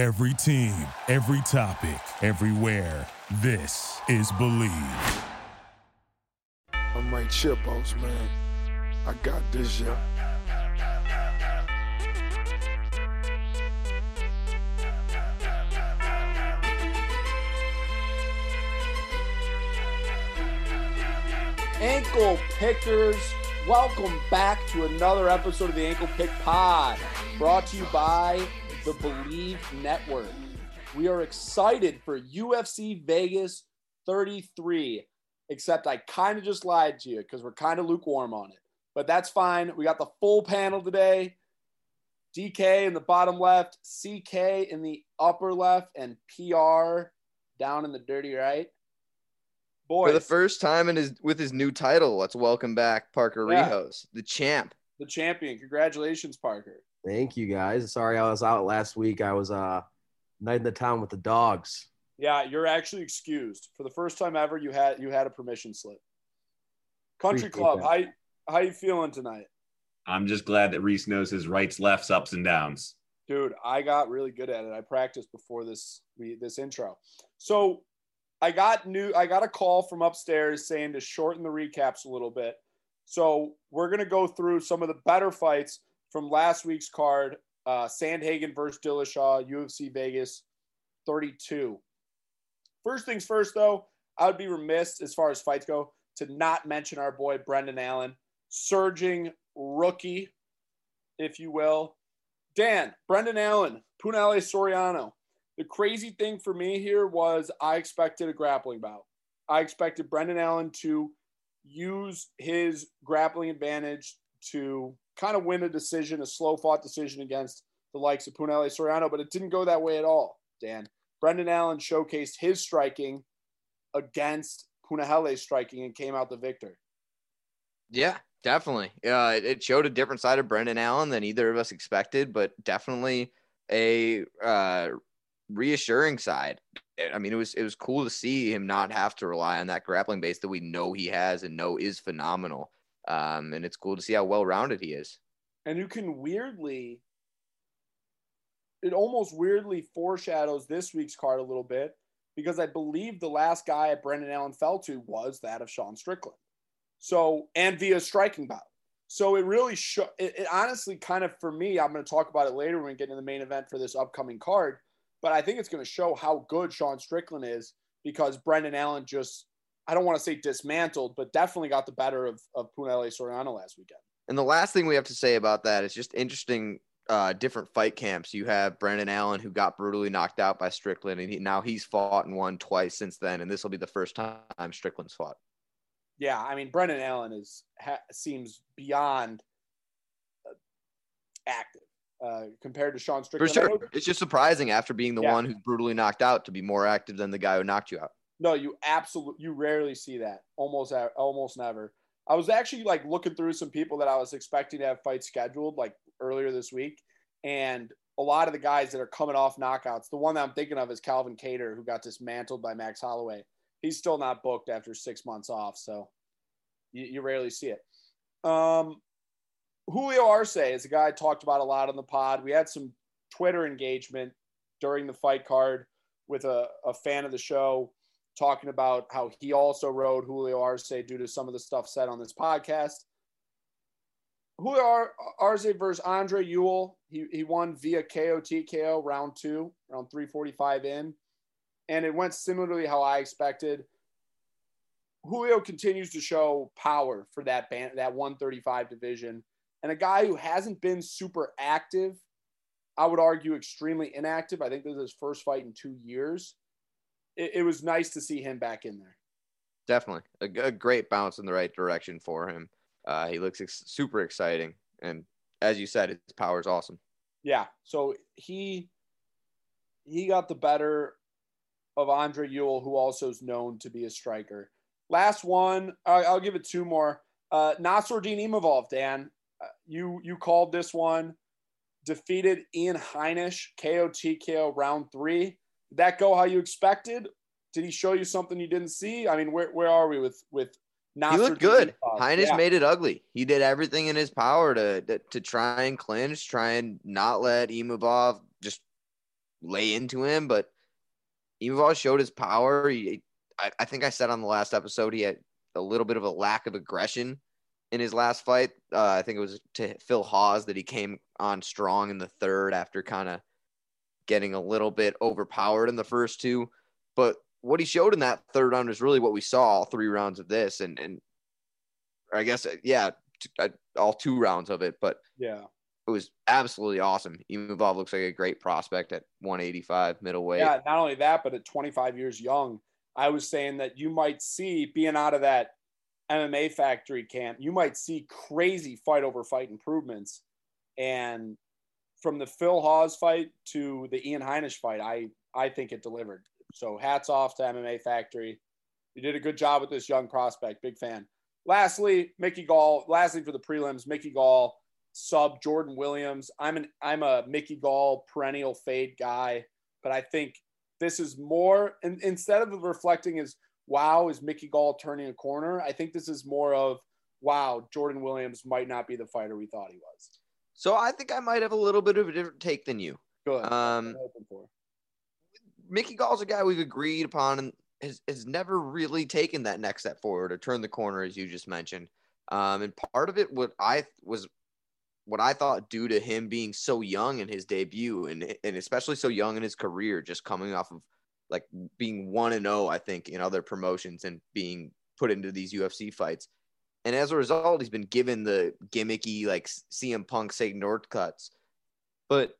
Every team, every topic, everywhere. This is Believe. I'm Mike Chipos, man. I got this, yeah. Ankle Pickers, welcome back to another episode of the Ankle Pick Pod, brought to you by the Believe Network. We are excited for UFC Vegas 33, except I kind of just lied to you because we're kind of lukewarm on it. But that's fine. We got the full panel today. DK in the bottom left, CK in the upper left, and PR down in the dirty right. Boys, For the first time in his with his new title, let's welcome back Parker Yeah. Rijos, the champ. the champion. Congratulations, Parker. Thank you guys. Sorry I was out last week. I was uh night in the town with the dogs. Yeah, you're actually excused. For the first time ever, you had you had a permission slip. Country Appreciate Club, that. how how you feeling tonight? I'm just glad that Reese knows his rights, lefts, ups, and downs. Dude, I got really good at it. I practiced before this we this intro. So I got new I got a call from upstairs saying to shorten the recaps a little bit. So we're gonna go through some of the better fights from last week's card. Uh Sandhagen versus Dillashaw, UFC Vegas 32. First things first though, I would be remiss as far as fights go to not mention our boy Brendan Allen, surging rookie, if you will. Dan, Brendan Allen, Punahele Soriano. The crazy thing for me here was I expected a grappling bout. I expected Brendan Allen to use his grappling advantage to kind of win a decision, a slow fought decision against the likes of Punahele Soriano, but it didn't go that way at all, Dan. Brendan Allen showcased his striking against Punahele's striking and came out the victor. Yeah, definitely. Uh, it- it showed a different side of Brendan Allen than either of us expected, but definitely a uh, reassuring side. I mean, it was it was cool to see him not have to rely on that grappling base that we know he has and know is phenomenal. Um, and it's cool to see how well rounded he is. and you can weirdly it almost weirdly foreshadows this week's card a little bit because I believe the last guy that Brendan Allen fell to was that of Sean Strickland. So and via striking bout. So it really show it, it honestly kind of for me, I'm going to talk about it later when we get into the main event for this upcoming card. But I think it's going to show how good Sean Strickland is because Brendan Allen just I don't want to say dismantled, but definitely got the better of, of Punahele Soriano last weekend. And the last thing we have to say about that is just interesting. Uh, different fight camps. You have Brendan Allen, who got brutally knocked out by Strickland, and he, now he's fought and won twice since then. And this will be the first time Strickland's fought. yeah, I mean Brendan Allen is ha, seems beyond uh, active uh, compared to Sean Strickland. I sure. It's just surprising after being the Yeah. one who's brutally knocked out to be more active than the guy who knocked you out. No, you absolutely you rarely see that. Almost almost never. I was actually like looking through some people that I was expecting to have fights scheduled like earlier this week, and a lot of the guys that are coming off knockouts. The one that I'm thinking of is Calvin Kattar, who got dismantled by Max Holloway. He's still not booked after six months off, so you, you rarely see it. Um, Julio Arce is a guy I talked about a lot on the pod. We had some Twitter engagement during the fight card with a, a fan of the show talking about how he also rode Julio Arce due to some of the stuff said on this podcast. Julio Ar- Arce versus Andre Ewell. He, he won via KO TKO round two, round 345 in. And it went similarly how I expected. Julio continues to show power for that band, that 135 division. And a guy who hasn't been super active, I would argue extremely inactive. I think this is his first fight in two years. It, it was nice to see him back in there. Definitely a great bounce in the right direction for him. Uh, he looks ex- super exciting, and as you said, his power is awesome. Yeah. So he he got the better of Andre Ewell, who also is known to be a striker. Last one, I- I'll give it two more. Uh, Nasruddin Imavov, Dan, uh, you you called this one. Defeated Ian Heinisch, KO TKO round three. That go how you expected? Did he show you something you didn't see? I mean, where, where are we with with He looked good. Heinisch Yeah. made it ugly. He did everything in his power to, to to try and clinch, try and not let Imavov just lay into him, but Imavov showed his power. He, I, I think I said on the last episode he had a little bit of a lack of aggression in his last fight. Uh, I think it was to Phil Hawes that he came on strong in the third after kind of getting a little bit overpowered in the first two. But what he showed in that third round is really what we saw all three rounds of this, and and I guess yeah, t- uh, all two rounds of it. But Yeah. it was absolutely awesome. Imavov looks like a great prospect at 185 middleweight. Yeah, not only that, but at 25 years young, I was saying that you might see being out of that MMA factory camp, you might see crazy fight over fight improvements. And from the Phil Hawes fight to the Ian Heinisch fight, I I think it delivered. So hats off to MMA Factory. You did a good job with this young prospect. Big fan. Lastly, Mickey Gall. Lastly for the prelims, Mickey Gall sub Jordan Williams. I'm an I'm a Mickey Gall perennial fade guy, but I think this is more and instead of reflecting as wow, is Mickey Gall turning a corner? I think this is more of wow, Jordan Williams might not be the fighter we thought he was. So I think I might have a little bit of a different take than you. That's what Um, I'm hoping for. Mickey Gall's a guy we've agreed upon and has, has never really taken that next step forward or turned the corner, as you just mentioned. Um, and part of it, what I was, what I thought due to him being so young in his debut and, and especially so young in his career, just coming off of like being one and zero, I think, in other promotions and being put into these UFC fights. And as a result, he's been given the gimmicky like CM Punk Sage Northcutts. But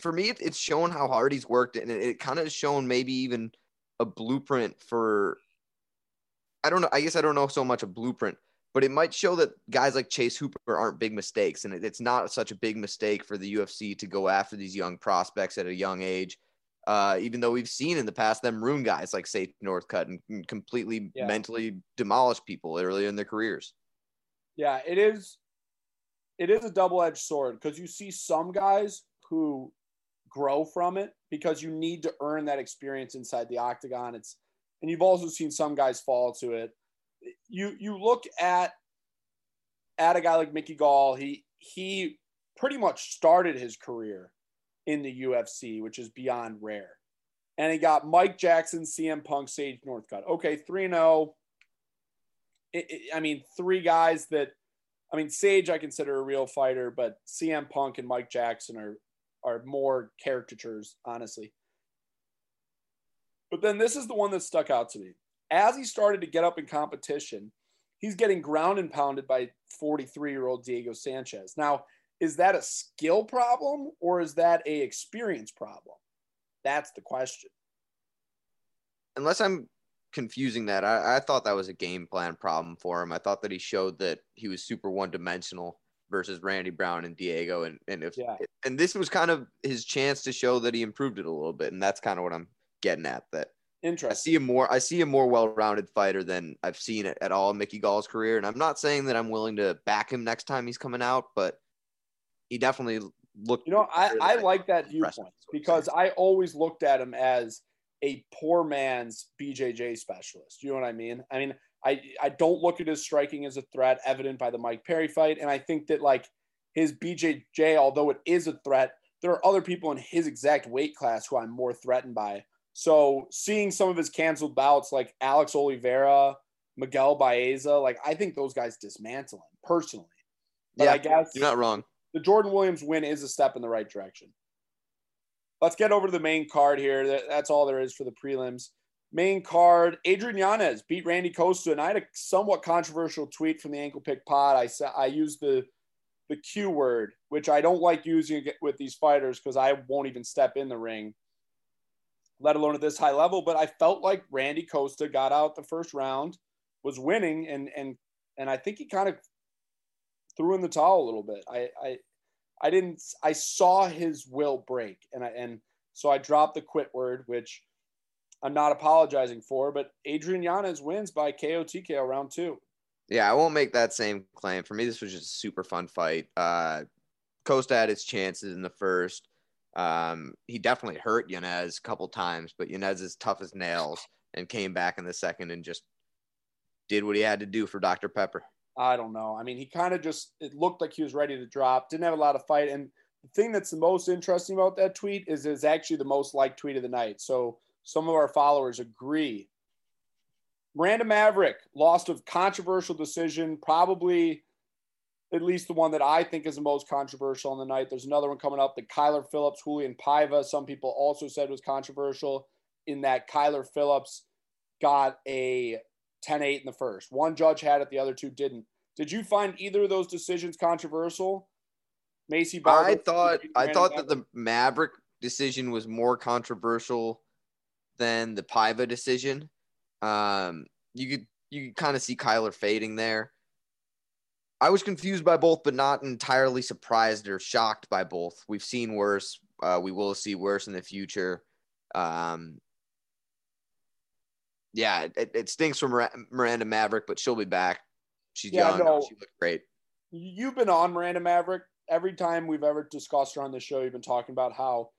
for me, it's shown how hard he's worked, and it, it kind of shown maybe even a blueprint for. I don't know. I guess I don't know so much a blueprint, but it might show that guys like Chase Hooper aren't big mistakes, and it, it's not such a big mistake for the UFC to go after these young prospects at a young age. Uh, even though we've seen in the past them ruin guys like Sage Northcutt and, and completely Yeah. mentally demolish people earlier in their careers. Yeah, it is. It is a double-edged sword because you see some guys who grow from it because you need to earn that experience inside the octagon. It's and you've also seen some guys fall to it. You you look at at a guy like Mickey Gall. He he pretty much started his career in the UFC, which is beyond rare. And he got Mike Jackson, CM Punk, Sage Northcutt. Okay, 3 0. I mean, three guys that I mean, Sage I consider a real fighter, but CM Punk and Mike Jackson are are more caricatures, honestly. But then this is the one that stuck out to me. As he started to get up in competition, he's getting ground and pounded by 43 year old Diego Sanchez. Now, is that a skill problem or is that a experience problem? That's the question. unless I'm confusing that, I, I thought that was a game plan problem for him. I thought that he showed that he was super one dimensional versus Randy Brown and Diego, and and if Yeah. and this was kind of his chance to show that he improved it a little bit, and that's kind of what I'm getting at. That Interesting. I see a more I see a more well-rounded fighter than I've seen it at all in Mickey Gall's career, and I'm not saying that I'm willing to back him next time he's coming out, but he definitely looked. You know, I, I like that viewpoint with, is what I'm because. I always looked at him as a poor man's BJJ specialist. You know what I mean? I mean, I, I don't look at his striking as a threat, evident by the Mike Perry fight. And I think that, like, his BJJ, although it is a threat, there are other people in his exact weight class who I'm more threatened by. So seeing some of his canceled bouts like Alex Oliveira, Miguel Baeza, like, I think those guys dismantle him personally. But yeah, I guess you're not wrong. The Jordan Williams win is a step in the right direction. Let's get over to the main card here. That's all there is for the prelims. Main card: Adrian Yanez beat Randy Costa, and I had a somewhat controversial tweet from the Ankle Pick Pod. I said I used the the Q word, which I don't like using with these fighters because I won't even step in the ring, let alone at this high level. But I felt like Randy Costa got out the first round, was winning, and and and I think he kind of threw in the towel a little bit. I, I I didn't I saw his will break and I and so I dropped the quit word, which I'm not apologizing for, but Adrian Yanez wins by KO TKO round two. Yeah, I won't make that same claim. For me, this was just a super fun fight. Uh, Costa had his chances in the first. Um, he definitely hurt Yanez a couple times, but Yanez is tough as nails and came back in the second and just did what he had to do for Dr. Pepper. I don't know. I mean, he kind of just it looked like he was ready to drop, didn't have a lot of fight. And the thing that's the most interesting about that tweet is it's actually the most liked tweet of the night. So some of our followers agree. Miranda Maverick lost a controversial decision, probably at least the one that I think is the most controversial on the night. There's another one coming up, the Kyler Phillips, Raulian Paiva. Some people also said was controversial in that Kyler Phillips got a 10-8 in the first. One judge had it, the other two didn't. Did you find either of those decisions controversial? Maycee Barber. I thought I thought that the Maverick decision was more controversial than the Paiva decision. Um, you could you could kind of see Kyler fading there. I was confused by both, but not entirely surprised or shocked by both. We've seen worse. Uh, we will see worse in the future. Um, yeah, it, it stinks for Miranda Maverick, but she'll be back. She's Yeah, young. no. She looked great. You've been on Miranda Maverick. Every time we've ever discussed her on the show, you've been talking about how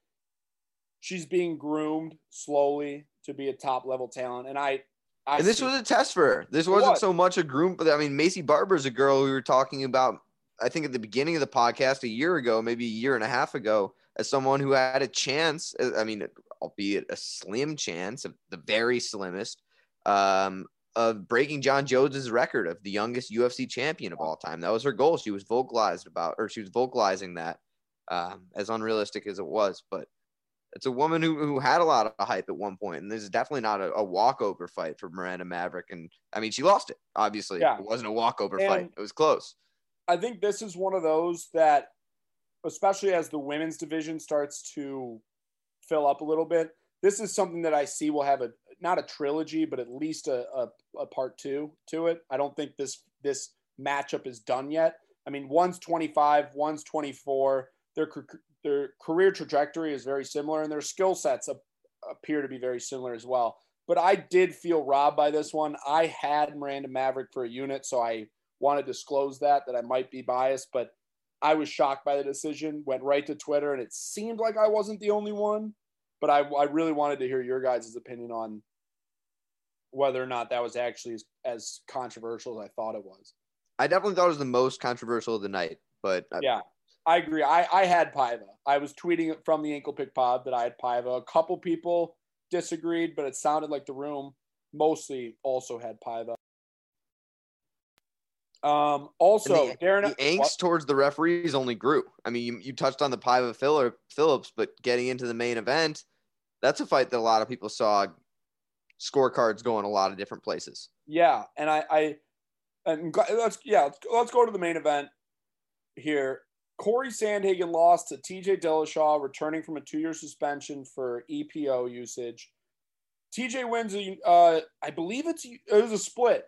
she's being groomed slowly to be a top level talent. And I, I And this was a test for her. This wasn't was. so much a groom, but I mean, Maycee Barber is a girl we were talking about. I think at the beginning of the podcast a year ago, maybe a year and a half ago, as someone who had a chance. uh, I mean, albeit a slim chance, of the very slimmest, um, of breaking Jon Jones's record of the youngest UFC champion of all time. That was her goal. She was vocalized about, or she was vocalizing that, um, as unrealistic as it was, but it's a woman who, who had a lot of hype at one point, and this is definitely not a, a walkover fight for Miranda Maverick. And I mean, she lost it. Obviously, Yeah. it wasn't a walkover And- fight; it was close. I think this is one of those that, especially as the women's division starts to fill up a little bit, this is something that I see will have a not a trilogy, but at least a, a, a part two to it. I don't think this this matchup is done yet. I mean, one's 25, one's 24. Their their career trajectory is very similar, and their skill sets ap- appear to be very similar as well. But I did feel robbed by this one. I had Miranda Maverick for a unit, so I want to disclose that that I might be biased, but I was shocked by the decision. Went right to Twitter, and it seemed like I wasn't the only one. But I, I really wanted to hear your guys' opinion on whether or not that was actually as, as controversial as I thought it was. I definitely thought it was the most controversial of the night, but uh, Yeah, I agree. I, I had Paiva. I was tweeting it from the ankle pick pod that I had Paiva. A couple people disagreed, but it sounded like the room mostly also had Paiva. Um, also, And Darren, the angst what? towards the referees only grew. I mean, you, you touched on the Paiva Phil- Phillips, but getting into the main event, that's a fight that a lot of people saw scorecards going a lot of different places. Yeah, and I, I, and let's yeah, let's, let's go to the main event here. Corey Sandhagen lost to TJ Dillashaw, returning from a two-year suspension for EPO usage. TJ wins a, uh, I believe it's it was a split.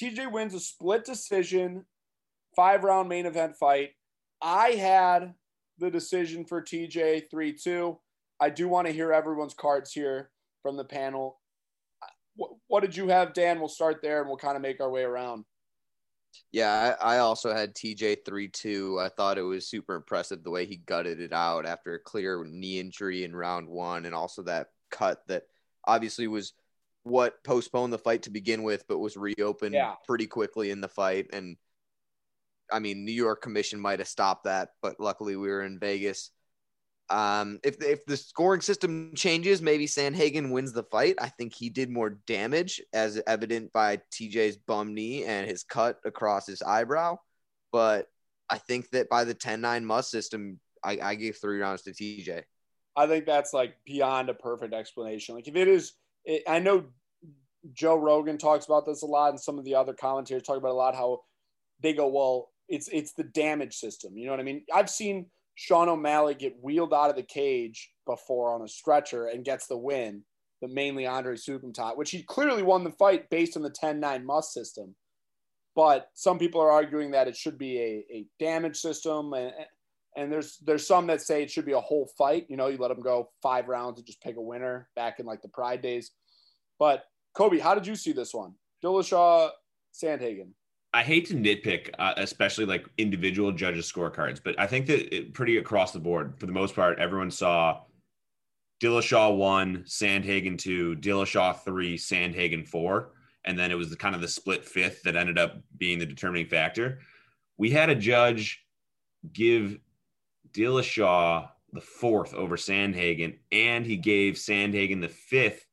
TJ wins a split decision, five-round main event fight. I had the decision for TJ three-two. I do want to hear everyone's cards here from the panel what, what did you have, Dan? We'll start there and we'll kind of make our way around. Yeah, I, I also had TJ 3 2. I thought it was super impressive the way he gutted it out after a clear knee injury in round one, and also that cut that obviously was what postponed the fight to begin with, but was reopened Yeah. pretty quickly in the fight. And I mean, New York Commission might have stopped that, but luckily we were in Vegas. Um, if if the scoring system changes, maybe Sandhagen wins the fight. I think he did more damage, as evident by TJ's bum knee and his cut across his eyebrow. But I think that by the 10-9 must system, I, I gave three rounds to TJ. I think that's like beyond a perfect explanation. Like if it is, it, I know Joe Rogan talks about this a lot, and some of the other commentators talk about a lot. How they go, well, it's it's the damage system. You know what I mean? I've seen Sean O'Malley get wheeled out of the cage before on a stretcher and gets the win, but mainly Andre Soukhamthath, which he clearly won the fight based on the 10-9 must system. But some people are arguing that it should be a, a damage system, and and there's there's some that say it should be a whole fight. You know, you let them go five rounds and just pick a winner back in like the Pride days. But Kobe, how did you see this one? Dillashaw, Sandhagen. I hate to nitpick, uh, especially like individual judges' scorecards, but I think that it, pretty across the board, for the most part, everyone saw Dillashaw one, Sandhagen two, Dillashaw three, Sandhagen four, and then it was the kind of the split fifth that ended up being the determining factor. We had a judge give Dillashaw the fourth over Sandhagen, and he gave Sandhagen the fifth,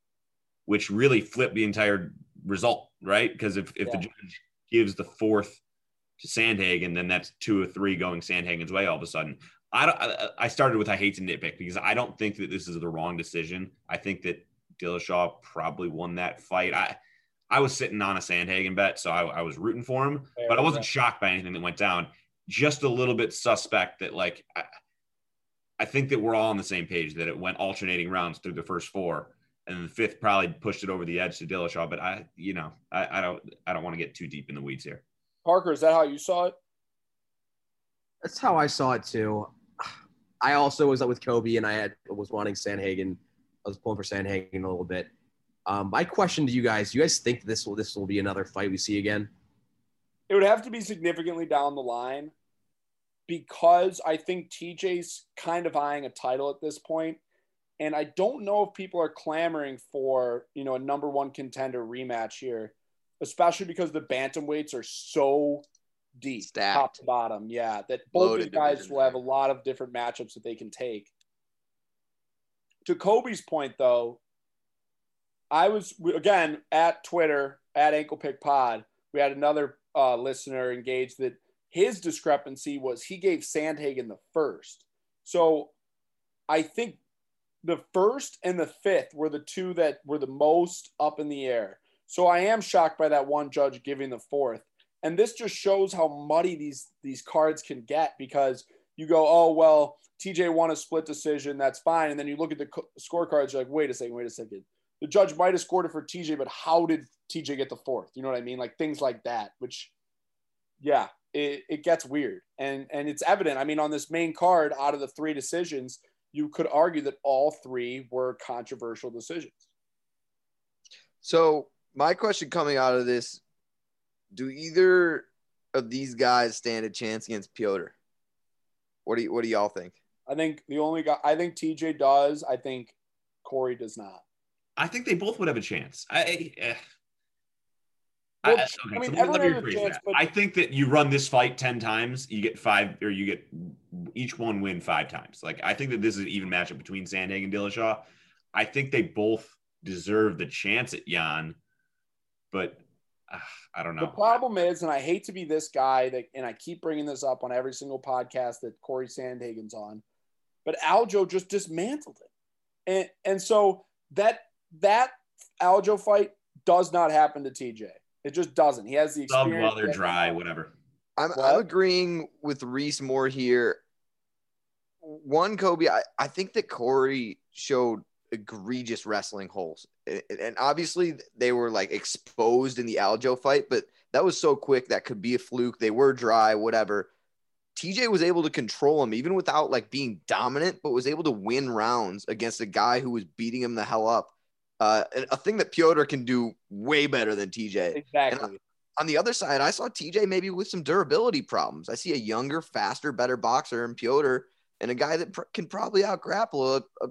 which really flipped the entire result, right? Because if, if Yeah. the judge gives the fourth to Sandhagen, then that's two or three going Sandhagen's way all of a sudden. I don't. I, I started with I hate to nitpick because I don't think that this is the wrong decision. I think that Dillashaw probably won that fight. I I was sitting on a Sandhagen bet, so I, I was rooting for him, but I wasn't shocked by anything that went down. Just a little bit suspect that like I, I think that we're all on the same page that it went alternating rounds through the first four, and the fifth probably pushed it over the edge to Dillashaw. But I, you know, I, I don't I don't want to get too deep in the weeds here. Parker, is that how you saw it? That's how I saw it too. I also was up with Kobe, and I had was wanting Sandhagen. I was pulling for Sandhagen a little bit. Um, my question to you guys: Do you guys think this will this will be another fight we see again? It would have to be significantly down the line because I think TJ's kind of eyeing a title at this point, and I don't know if people are clamoring for you know a number one contender rematch here, especially because the bantamweights are so deep, Stacked. top to bottom. Yeah, that both Loaded guys division will have a lot of different matchups that they can take. To Kobe's point, though, I was again at Twitter at Ankle Pick Pod. We had another uh, listener engaged that his discrepancy was he gave Sandhagen the first. So I think the first and the fifth were the two that were the most up in the air. So I am shocked by that one judge giving the fourth. And this just shows how muddy these these cards can get because you go, oh well, TJ won a split decision, that's fine. And then you look at the co- scorecards, you're like, wait a second, wait a second. The judge might have scored it for TJ, but how did TJ get the fourth? You know what I mean? Like things like that, which, yeah, it, it gets weird. And and it's evident. I mean, on this main card, out of the three decisions, you could argue that all three were controversial decisions. So my question coming out of this: Do either of these guys stand a chance against Petr? What do you What do y'all think? I think the only guy, I think TJ does. I think Corey does not. I think they both would have a chance. I, eh. Well, I, I mean, so let, me everyone has rephrase chance, that. but- I think that you run this fight 10 times, you get five, or you get each one win five times. Like, I think that this is an even matchup between Sandhagen and Dillashaw. I think they both deserve the chance at Yan, but uh, I don't know. The problem is, and I hate to be this guy that, and I keep bringing this up on every single podcast that Corey Sandhagen's on, but Aljo just dismantled it, and and so that that Aljo fight does not happen to TJ. It just doesn't. He has the Subbed experience. while they're dry, whatever. I'm, What? I'm agreeing with Reese more here. One, Kobe, I, I think that Corey showed egregious wrestling holes. And- And obviously they were like exposed in the Aljo fight, but that was so quick that could be a fluke. They were dry, whatever. TJ was able to control him even without like being dominant, but was able to win rounds against a guy who was beating him the hell up. Uh, a thing that Petr can do way better than TJ Exactly. on the other side, I saw TJ maybe with some durability problems. I see a younger, faster, better boxer in Petr and a guy that pr- can probably out grapple a, a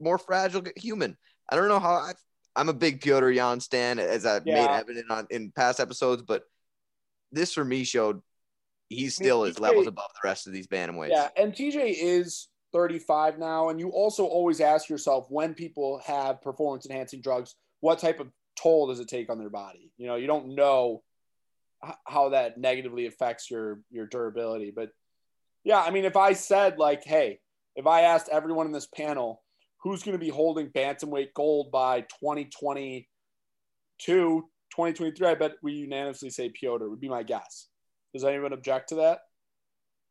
more fragile human. I don't know how I, I'm a big Petr Yan stan, as I've made evident on in past episodes, but this for me showed he I mean, still is TJ levels above the rest of these bantamweights. Yeah, and TJ is 35 now, and you also always ask yourself when people have performance enhancing drugs, what type of toll does it take on their body? You know, you don't know how that negatively affects your your durability, but yeah, I mean, if I said like, hey, if I asked everyone in this panel who's going to be holding bantamweight gold by 2022, 2023, I bet we unanimously say Petr would be my guess. Does anyone object to that?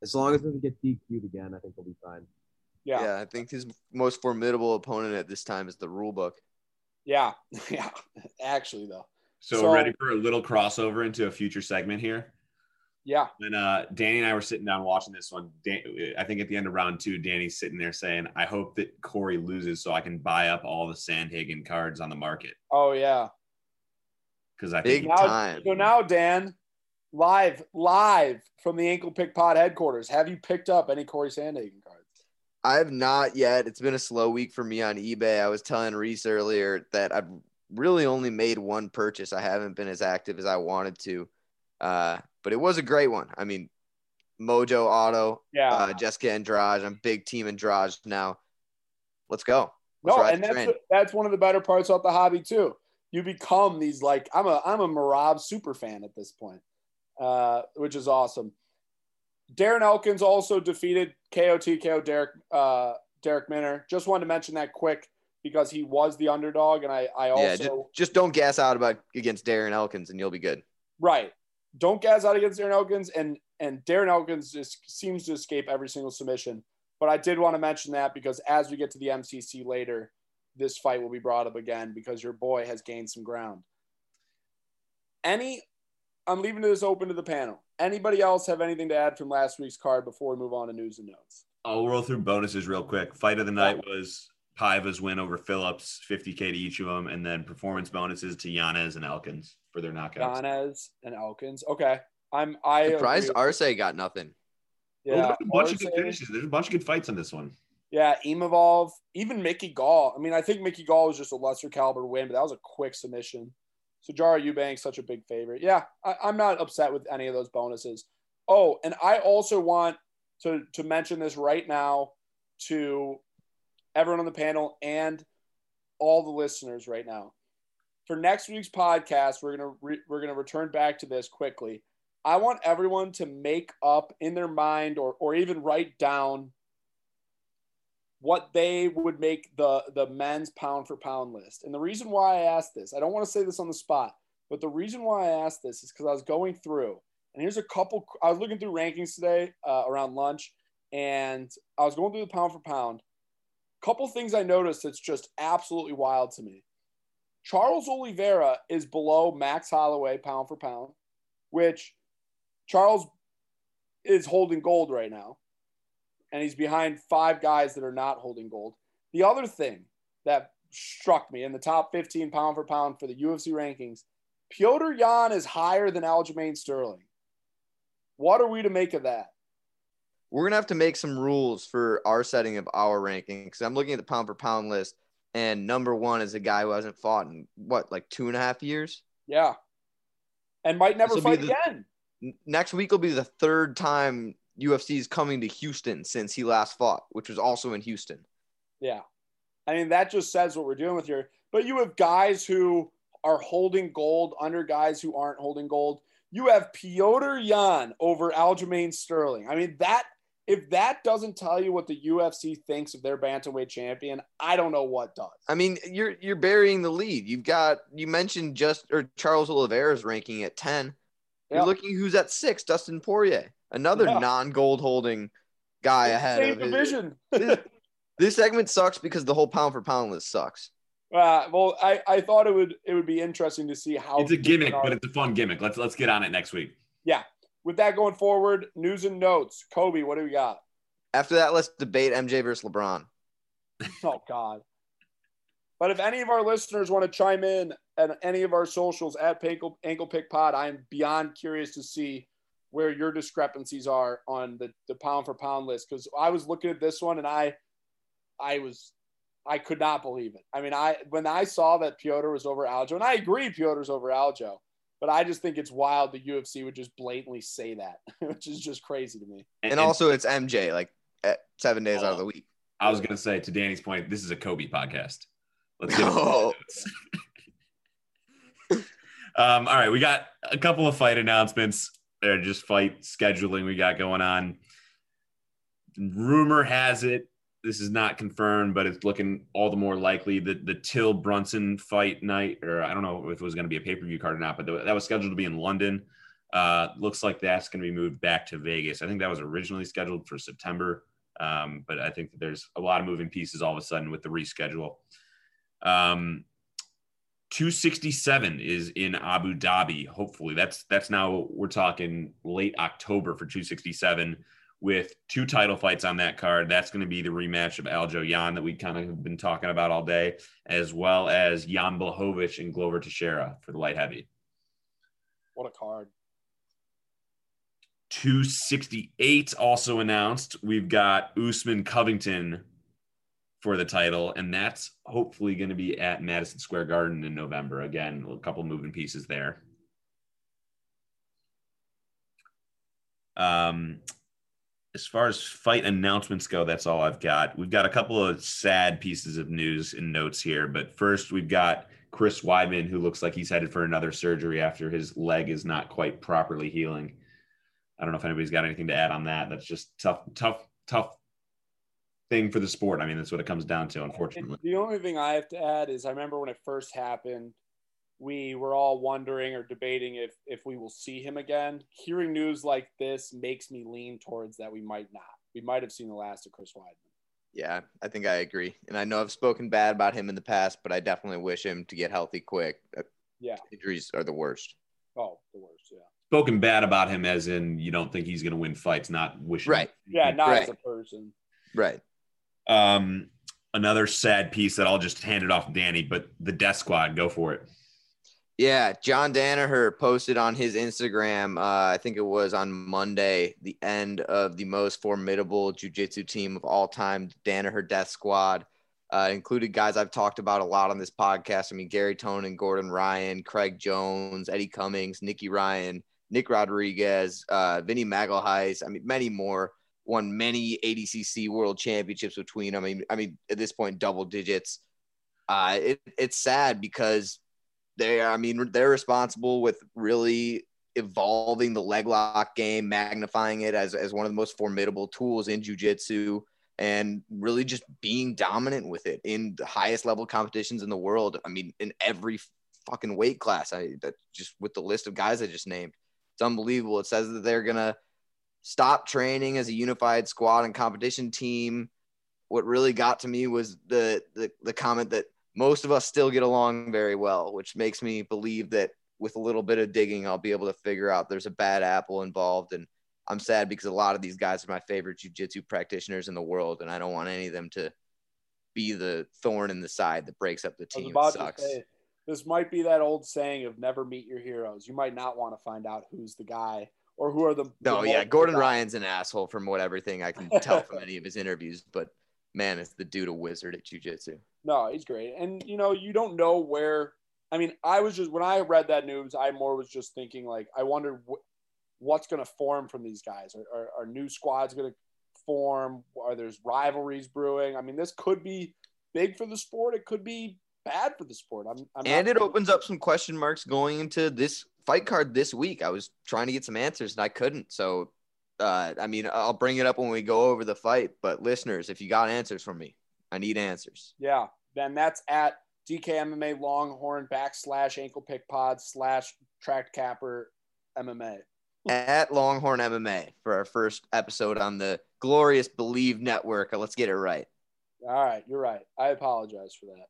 As long as doesn't get DQ'd again, I think we'll be fine. Yeah. Yeah, I think his most formidable opponent at this time is the rule book. Yeah, yeah. Actually, though, So, So- ready for a little crossover into a future segment here? yeah, And uh, Danny and I were sitting down watching this one, Dan, I think at the end of round two, Danny's sitting there saying, "I hope that Corey loses so I can buy up all the Sandhagen cards on the market oh yeah. because I Big think Now, time. so now, Dan, live, live from the Ankle Pick Pod headquarters, have you picked up any Corey Sandhagen cards? I have not yet. It's been a slow week for me on eBay. I was telling Reese earlier that I've really only made one purchase. I haven't been as active as I wanted to, uh, but it was a great one. I mean, Mojo Auto, Yeah. uh, Jessica Andrade. I'm big team Andrade now. Let's go. Let's no, and that's that's one of the better parts about the hobby too. You become these like I'm a I'm a Merab super fan at this point, uh, which is awesome. Darren Elkins also defeated KOTKO Derek uh, Darrick Minner. Just wanted to mention that quick because he was the underdog, and I I also yeah, just, just don't gas out about against Darren Elkins, and you'll be good. Right. Don't gas out against Darren Elkins, and and Darren Elkins just seems to escape every single submission. But I did want to mention that because as we get to the MCC later, this fight will be brought up again because your boy has gained some ground. Any, I'm leaving this open to the panel. Anybody else have anything to add from last week's card before we move on to news and notes? I'll roll through bonuses real quick. Fight of the night was Paiva's win over Phillips, 50k to each of them, and then performance bonuses to Yanez and Elkins for their knockouts. Yanez and Elkins. Okay, I'm I Surprised agree. Arce got nothing. Oh, there's a bunch of good finishes. There's a bunch of good fights on this one. Yeah, Evolve, even Mickey Gall. I mean, I think Mickey Gall was just a lesser caliber win, but that was a quick submission. So Jara Eubanks, such a big favorite. Yeah, I, I'm not upset with any of those bonuses. Oh, and I also want to to mention this right now to everyone on the panel and all the listeners right now. For next week's podcast, we're gonna re- we're gonna return back to this quickly. I want everyone to make up in their mind or or even write down what they would make the the men's pound for pound list. And the reason why I asked this, I don't want to say this on the spot, but the reason why I asked this is because I was going through, and here's a couple. I was looking through rankings today uh, around lunch, and I was going through the pound for pound. Couple things I noticed that's just absolutely wild to me. Charles Oliveira is below Max Holloway pound for pound, which Charles is holding gold right now and he's behind five guys that are not holding gold. The other thing that struck me in the top 15 pound for pound for the UFC rankings, Petr Yan is higher than Aljamain Sterling. What are we to make of that? We're gonna have to make some rules for our setting of our ranking because I'm looking at the pound for pound list, and number one is a guy who hasn't fought in what like two and a half years. Yeah. And might never fight the- again. Next week will be the third time UFC is coming to Houston since he last fought, which was also in Houston. Yeah. I mean, that just says what we're doing with here. But you have guys who are holding gold under guys who aren't holding gold. You have Petr Yan over Aljamain Sterling. I mean, that if that doesn't tell you what the UFC thinks of their bantamweight champion, I don't know what does. I mean, you're you're burying the lead. You've got you mentioned just or Charles Oliveira's ranking at ten. You're looking who's at six, Dustin Poirier, another Yeah. non-gold holding guy ahead Same of his- division. this, this segment sucks because the whole pound for pound list sucks. Uh, well, I, I thought it would it would be interesting to see how It's a gimmick, but it's a fun gimmick. Let's let's get on it next week. Yeah. With that going forward, news and notes. Kobe, what do we got? After that, let's debate MJ versus LeBron. Oh God. But if any of our listeners want to chime in at any of our socials at Ankle, Ankle Pick Pod, I am beyond curious to see where your discrepancies are on the, the pound for pound list. Because I was looking at this one and I I was I could not believe it. I mean, I when I saw that Petr was over Aljo, and I agree Petr's over Aljo, but I just think it's wild the UFC would just blatantly say that, which is just crazy to me. And also, it's MJ like at seven days out of the week. I was gonna say to Danny's point, this is a Kobe podcast. Let's get No. um, all right, we got a couple of fight announcements. They're just fight scheduling we got going on. Rumor has it, this is not confirmed, but it's looking all the more likely that the Till Brunson fight night, or I don't know if it was going to be a pay per view card or not, but that was scheduled to be in London. Uh, looks like that's going to be moved back to Vegas. I think that was originally scheduled for September, um, but I think there's a lot of moving pieces all of a sudden with the reschedule. Um, 267 is in Abu Dhabi. Hopefully, that's that's now we're talking late October for 267 with two title fights on that card. That's going to be the rematch of Aljo Yan that we kind of have been talking about all day, as well as Jan Blachowicz and Glover Teixeira for the light heavy. What a card. 268 also announced. We've got Usman Covington for the title, and that's hopefully going to be at Madison Square Garden in November. Again, a couple moving pieces there. Um, as far as fight announcements go, that's all I've got. We've got a couple of sad pieces of news and notes here, but first we've got Chris Weidman, who looks like he's headed for another surgery after his leg is not quite properly healing. I don't know if anybody's got anything to add on that. That's just tough, tough, tough thing for the sport. I mean, that's what it comes down to, unfortunately. The only thing I have to add is I remember when it first happened, we were all wondering or debating if if we will see him again. Hearing news like this makes me lean towards that we might not. We might have seen the last of Chris Weidman. Yeah, I think I agree. And I know I've spoken bad about him in the past, but I definitely wish him to get healthy quick. Uh, Yeah. Injuries are the worst. Oh, the worst. Yeah. Spoken bad about him, as in you don't think he's going to win fights, not wishing. Right. Yeah, not Right. as a person. Right. Um, another sad piece that I'll just hand it off to Danny, but the Death Squad, go for it. Yeah, John Danaher posted on his Instagram, uh, I think it was on Monday, the end of the most formidable jiu-jitsu team of all time, Danaher Death Squad. Uh, included guys I've talked about a lot on this podcast. I mean, Garry Tonon, Gordon Ryan, Craig Jones, Eddie Cummings, Nicky Ryan, Nick Rodriguez, uh, Vinny Magalhaes. I mean, many more. Won many ADCC World Championships between. I mean, I mean, at this point, double digits. Uh, it, it's sad because they I mean they're responsible with really evolving the leg lock game, magnifying it as, as one of the most formidable tools in jujitsu and really just being dominant with it in the highest level competitions in the world. I mean, in every fucking weight class. I that just with the list of guys I just named. It's unbelievable. It says that they're gonna stop training as a unified squad and competition team. What really got to me was the the, the comment that most of us still get along very well, which makes me believe that with a little bit of digging, I'll be able to figure out there's a bad apple involved. And I'm sad because a lot of these guys are my favorite jujitsu practitioners in the world, and I don't want any of them to be the thorn in the side that breaks up the team. It sucks. say, this might be that old saying of never meet your heroes. You might not want to find out who's the guy or who are the. No, the yeah, Gordon. Ryan's an asshole from what everything I can tell from any of his interviews, but man, is the dude a wizard at jujitsu. No, he's great. And you know, you don't know where. I mean, I was just when I read that news, I more was just thinking like, I wonder wh- what's going to form from these guys. Are, are, are new squads going to form? Are there's rivalries brewing? I mean, this could be big for the sport. It could be bad for the sport. I'm, I'm and it opens up some question marks going into this fight card this week. I was trying to get some answers and I couldn't. So, uh, I mean, I'll bring it up when we go over the fight. But listeners, if you got answers from me, I need answers. Yeah, then that's at DKMMA Longhorn backslash ankle pick pod slash track capper MMA. At Longhorn MMA for our first episode on the glorious Believe Network. Let's get it right. All right, you're right. I apologize for that.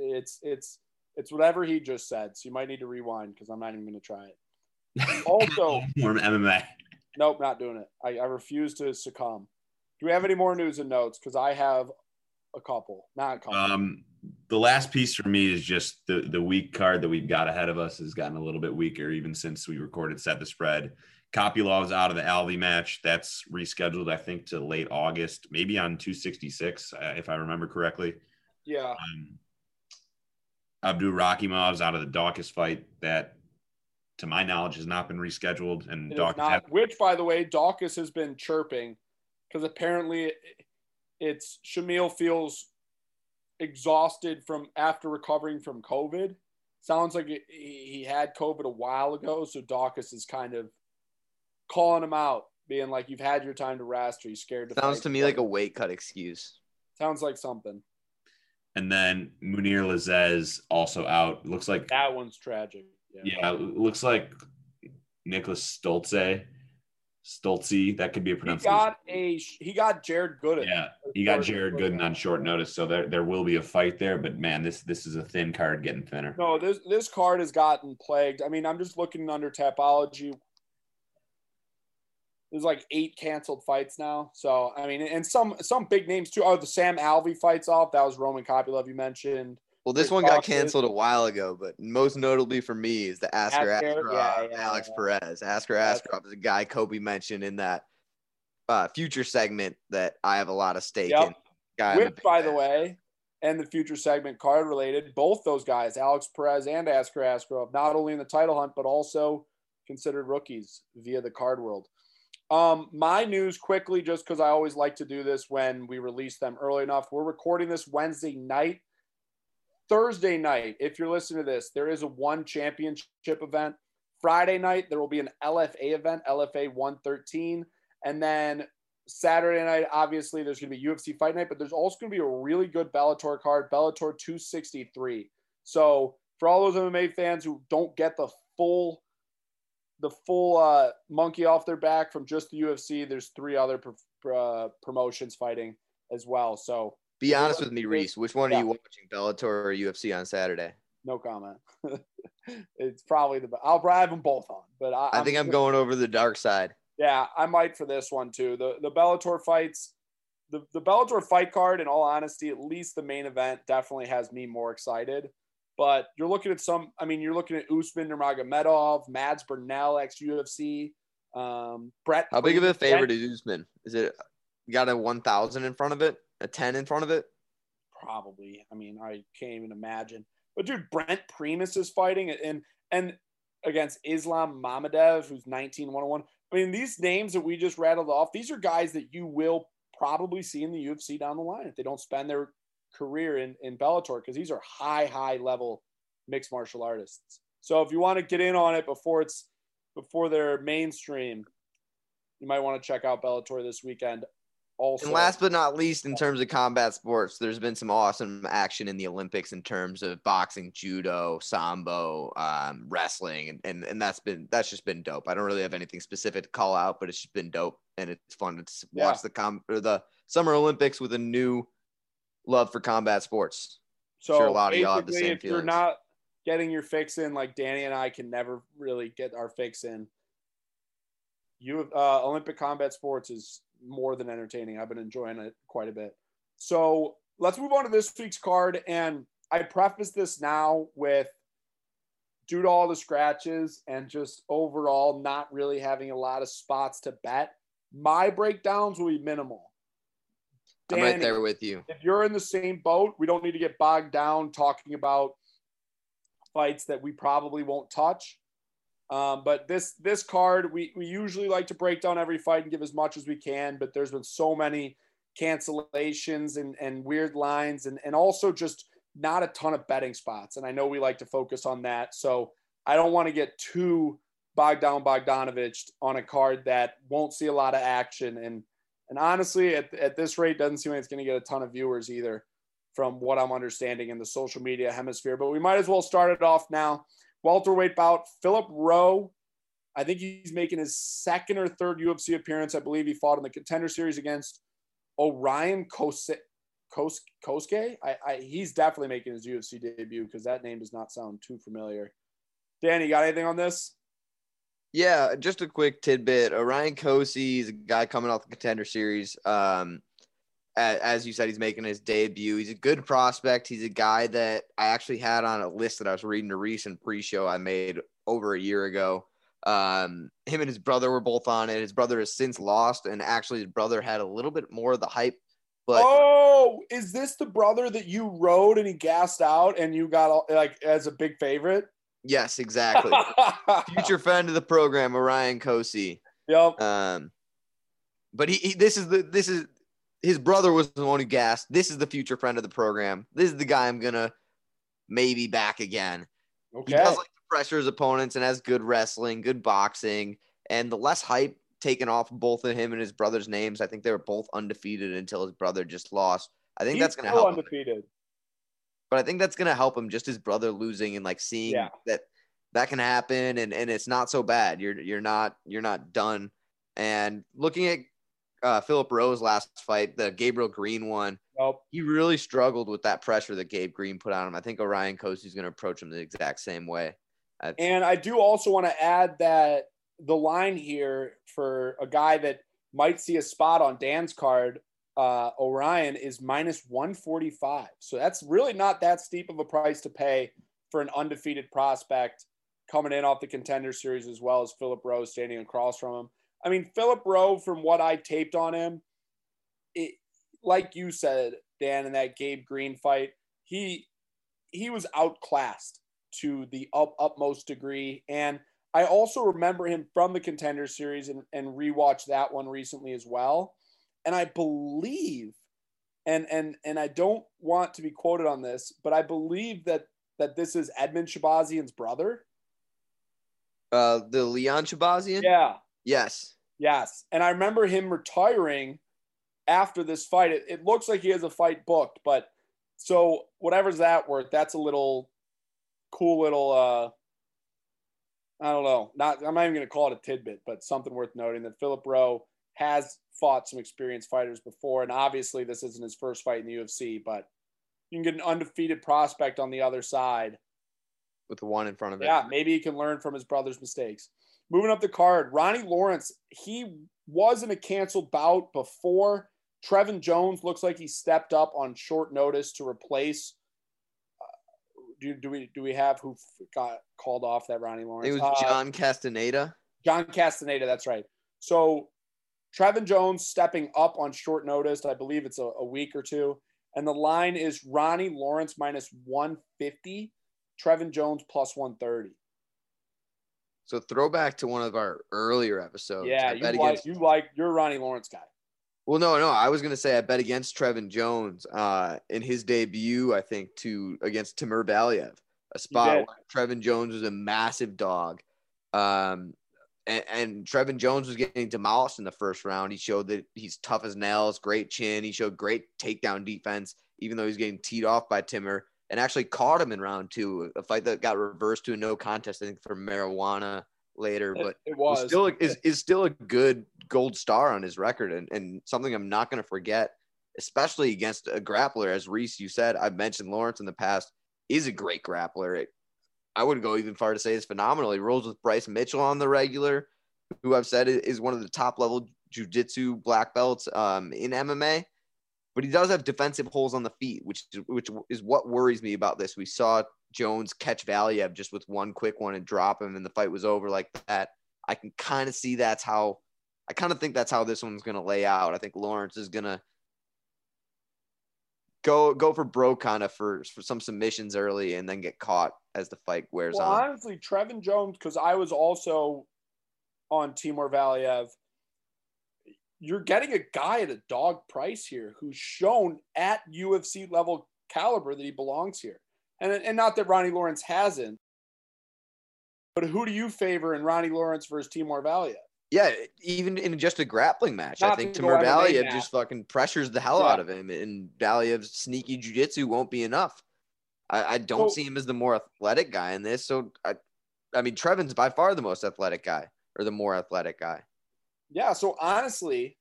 It's it's it's whatever he just said. So you might need to rewind because I'm not even going to try it. Also- More MMA. Nope, not doing it. I, I refuse to succumb. Do we have any more news and notes? Because I have a couple, not a couple. Um, the last piece for me is just the the week card that we've got ahead of us has gotten a little bit weaker even since we recorded set the spread. Kopylov's out of the Alvey match. That's rescheduled, I think, to late August, maybe on 266, uh, if I remember correctly. yeah, Um, Abdurakhimov's out of the Dawkins fight. That, to my knowledge, has not been rescheduled. And it is Dawkins, not. Which, by the way, Dawkins has been chirping because apparently it's Shamil feels exhausted from after recovering from COVID. Sounds like he he had COVID a while ago, so Dawkins is kind of calling him out, being like, "You've had your time to rest. Are you scared to?" Sounds fight?" to me like a weight cut excuse. sounds like something. And then Mounir Lazzez also out. Looks like That one's tragic. Yeah, it looks like Niklas Stolze. Stolze, that could be a he pronunciation. got a he got Jared Gooden. yeah, he got Jared Gooden on short notice, so there, there will be a fight there. But man, this this is a thin card getting thinner. No, this this card has gotten plagued. I mean, I'm just looking under Tapology. There's like eight canceled fights now. So I mean, and some some big names too. Oh, the Sam Alvey fights off. That was Roman Kopylov you mentioned. Well, this Rick one got Fox canceled a while ago, but most notably for me is the Asker Asker, Askarov, yeah, yeah, Alex yeah. Perez. Askar Askarov is a guy Kobe mentioned in that uh, future segment that I have a lot of stake Yep. in. Guy Which, by the way, and the future segment card related, both those guys, Alex Perez and Askar Askarov, not only in the title hunt but also considered rookies via the card world. Um, my news quickly, just because I always like to do this when we release them early enough. We're recording this Wednesday night. Thursday night, if you're listening to this, there is a one championship event. Friday night, there will be an LFA event, LFA 113. And then Saturday night, obviously, there's going to be UFC Fight Night, but there's also going to be a really good Bellator card, Bellator 263. So for all those MMA fans who don't get the full the full uh, monkey off their back from just the UFC, there's three other uh, promotions fighting as well. So be honest with me, Reese. Which one yeah. are you watching, Bellator or UFC on Saturday? No comment. it's probably the. I'll probably have them both on, but I, I think I'm, I'm going over the dark side. Yeah, I might for this one too. The the Bellator fights, the the Bellator fight card. In all honesty, at least the main event definitely has me more excited. But you're looking at some. I mean, you're looking at Usman Nurmagomedov, Mads Burnell, ex UFC, um, Brett. How big of a favorite is Usman? Is it you got a 1,000 in front of it, a 10 in front of it? Probably. I mean, I can't even imagine. But dude, Brent Primus is fighting, and and against Islam Mamedov, who's 19 101. I mean, these names that we just rattled off, these are guys that you will probably see in the UFC down the line if they don't spend their career in, in Bellator, because these are high, high level mixed martial artists. So if you want to get in on it before it's before they're mainstream, you might want to check out Bellator this weekend also. And last but not least, in terms of combat sports, there's been some awesome action in the Olympics in terms of boxing, judo, sambo, um, wrestling, and, and and that's been that's just been dope. I don't really have anything specific to call out, but it's just been dope, and it's fun to watch yeah. the com or the Summer Olympics with a new love for combat sports. So sure a lot of y'all have the same if feelings. you're not getting your fix in, like Danny and I can never really get our fix in. You uh, Olympic combat sports is more than entertaining. I've been enjoying it quite a bit. So let's move on to this week's card. And I preface this now with due to all the scratches and just overall not really having a lot of spots to bet, my breakdowns will be minimal. Danny, I'm right there with you. If you're in the same boat, we don't need to get bogged down talking about fights that we probably won't touch. Um, but this this card, we, we usually like to break down every fight and give as much as we can, but there's been so many cancellations and, and weird lines and, and also just not a ton of betting spots. And I know we like to focus on that. So I don't want to get too bogged down Bogdanovich on a card that won't see a lot of action. And and honestly, at, at this rate, doesn't seem like it's going to get a ton of viewers either, from what I'm understanding in the social media hemisphere. But we might as well start it off now welterweight bout. Philip Rowe, I think he's making his second or third UFC appearance. I believe he fought in the contender series against Orion Kose, Kos, Koske. I, I, he's definitely making his UFC debut because that name does not sound too familiar. Danny, got anything on this? Yeah, just a quick tidbit. Orion Cosce is a guy coming off the contender series. Um, as you said, he's making his debut. He's a good prospect. He's a guy that I actually had on a list that I was reading a recent pre-show I made over a year ago. Um, him and his brother were both on it. His brother has since lost, and actually, his brother had a little bit more of the hype. But oh, is this the brother that you rode and he gassed out, and you got all, like as a big favorite? Yes, exactly. Future friend of the program, Orion Cosce. Yep. Um, but he, he, this is the this is his brother was the one who gassed. This is the future friend of the program. This is the guy I'm gonna maybe back again. Okay. He does like to pressure his opponents and has good wrestling, good boxing, and the less hype taken off both of him and his brother's names. I think they were both undefeated until his brother just lost. I think He's that's gonna help. Undefeated. Him. But I think that's gonna help him. Just his brother losing and like seeing yeah. that that can happen, and and it's not so bad. You're you're not you're not done. And looking at uh, Philip Rowe's last fight, the Gabriel Green one, nope. he really struggled with that pressure that Gabe Green put on him. I think Orion Cosce is going to approach him the exact same way. That's- and I do also want to add that the line here for a guy that might see a spot on Dan's card, uh, Orion, is minus 145. So that's really not that steep of a price to pay for an undefeated prospect coming in off the contender series as well as Philip Rowe's standing across from him. I mean, Philip Rowe, from what I taped on him, it, like you said, Dan, in that Gabe Green fight, he he was outclassed to the up, utmost degree. And I also remember him from the contender series and, and rewatched that one recently as well. And I believe, and and and I don't want to be quoted on this, but I believe that that this is Edmen Shahbazyan's brother. Uh, the Leon Shahbazyan. Yeah. Yes. Yes. And I remember him retiring after this fight. It, it looks like he has a fight booked, but so whatever's that worth, that's a little cool little uh I don't know. Not I'm not even gonna call it a tidbit, but something worth noting that Philip Rowe has fought some experienced fighters before, and obviously this isn't his first fight in the UFC, but you can get an undefeated prospect on the other side. With the one in front of it. Yeah, maybe he can learn from his brother's mistakes. Moving up the card, Ronnie Lawrence, he was in a canceled bout before. Trevin Jones looks like he stepped up on short notice to replace. Uh, do, do we do we have who got called off that Ronnie Lawrence? It was Uh, John Castaneda. John Castaneda, that's right. So Trevin Jones stepping up on short notice. I believe it's a, a week or two. And the line is Ronnie Lawrence minus 150, Trevin Jones plus 130. So throwback to one of our earlier episodes. yeah, you like against- you like you're a Ronnie Lawrence guy. Well, no, no. I was gonna say I bet against Trevin Jones uh, in his debut. I think to against Timur Valiev, a spot where Trevin Jones was a massive dog, um, and, and Trevin Jones was getting demolished in the first round. He showed that he's tough as nails, great chin. He showed great takedown defense, even though he's getting teed off by Timmer and actually caught him in round two, a fight that got reversed to a no contest. I think for marijuana later, but it was was still is, is still a good gold star on his record and, and something I'm not going to forget, especially against a grappler. As Reese, you said, I've mentioned Lawrence in the past, is a great grappler. It, I would go even far to say is phenomenal. He rolls with Bryce Mitchell on the regular, who I've said is one of the top level jujitsu black belts um, in MMA. But he does have defensive holes on the feet, which which is what worries me about this. We saw Jones catch Valiev just with one quick one and drop him, and the fight was over like that. I can kind of see that's how I kind of think that's how this one's going to lay out. I think Lawrence is going to go go for bro kind of for for some submissions early and then get caught as the fight wears Well, on. honestly, Trevin Jones, because I was also on Timur Valiev. You're getting a guy at a dog price here who's shown at UFC level caliber that he belongs here. And, and not that Ronnie Lawrence hasn't, but who do you favor in Ronnie Lawrence versus Timur Valiev? Yeah, even in just a grappling match, I think Timur Valiev just fucking pressures the hell Yeah. out of him, and Valiev's sneaky jujitsu won't be enough. I, I don't Well- see him as the more athletic guy in this. So I, I mean, Trevin's by far the most athletic guy, or the more athletic guy. Yeah, so honestly,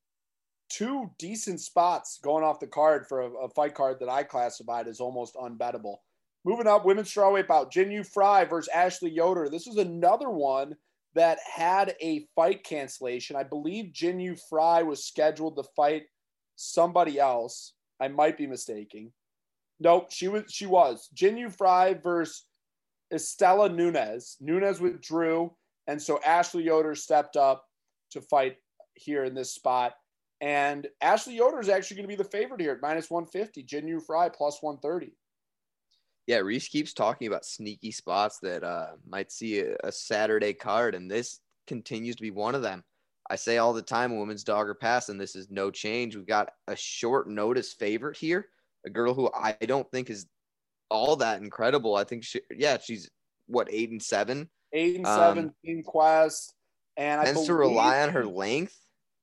two decent spots going off the card for a, a fight card that I classified as almost unbettable. Moving up, women's strawweight bout, Jinh Frey versus Ashley Yoder. This is another one that had a fight cancellation. I believe Jinh Frey was scheduled to fight somebody else. I might be mistaken. Nope, she was. She was Jinh Frey versus Istela Nunes. Nunez withdrew, and so Ashley Yoder stepped up to fight here in this spot. And Ashley Yoder is actually going to be the favorite here at minus 150. Jinh Yu Frey plus 130. Yeah, Reese keeps talking about sneaky spots that uh, might see a, a Saturday card, and this continues to be one of them. I say all the time, women's dog or pass, and this is no change. We've got a short notice favorite here, a girl who I don't think is all that incredible. I think she, yeah, she's what eight and seven. Eight and Um, seven Team Quest. And I Tends to rely on her length.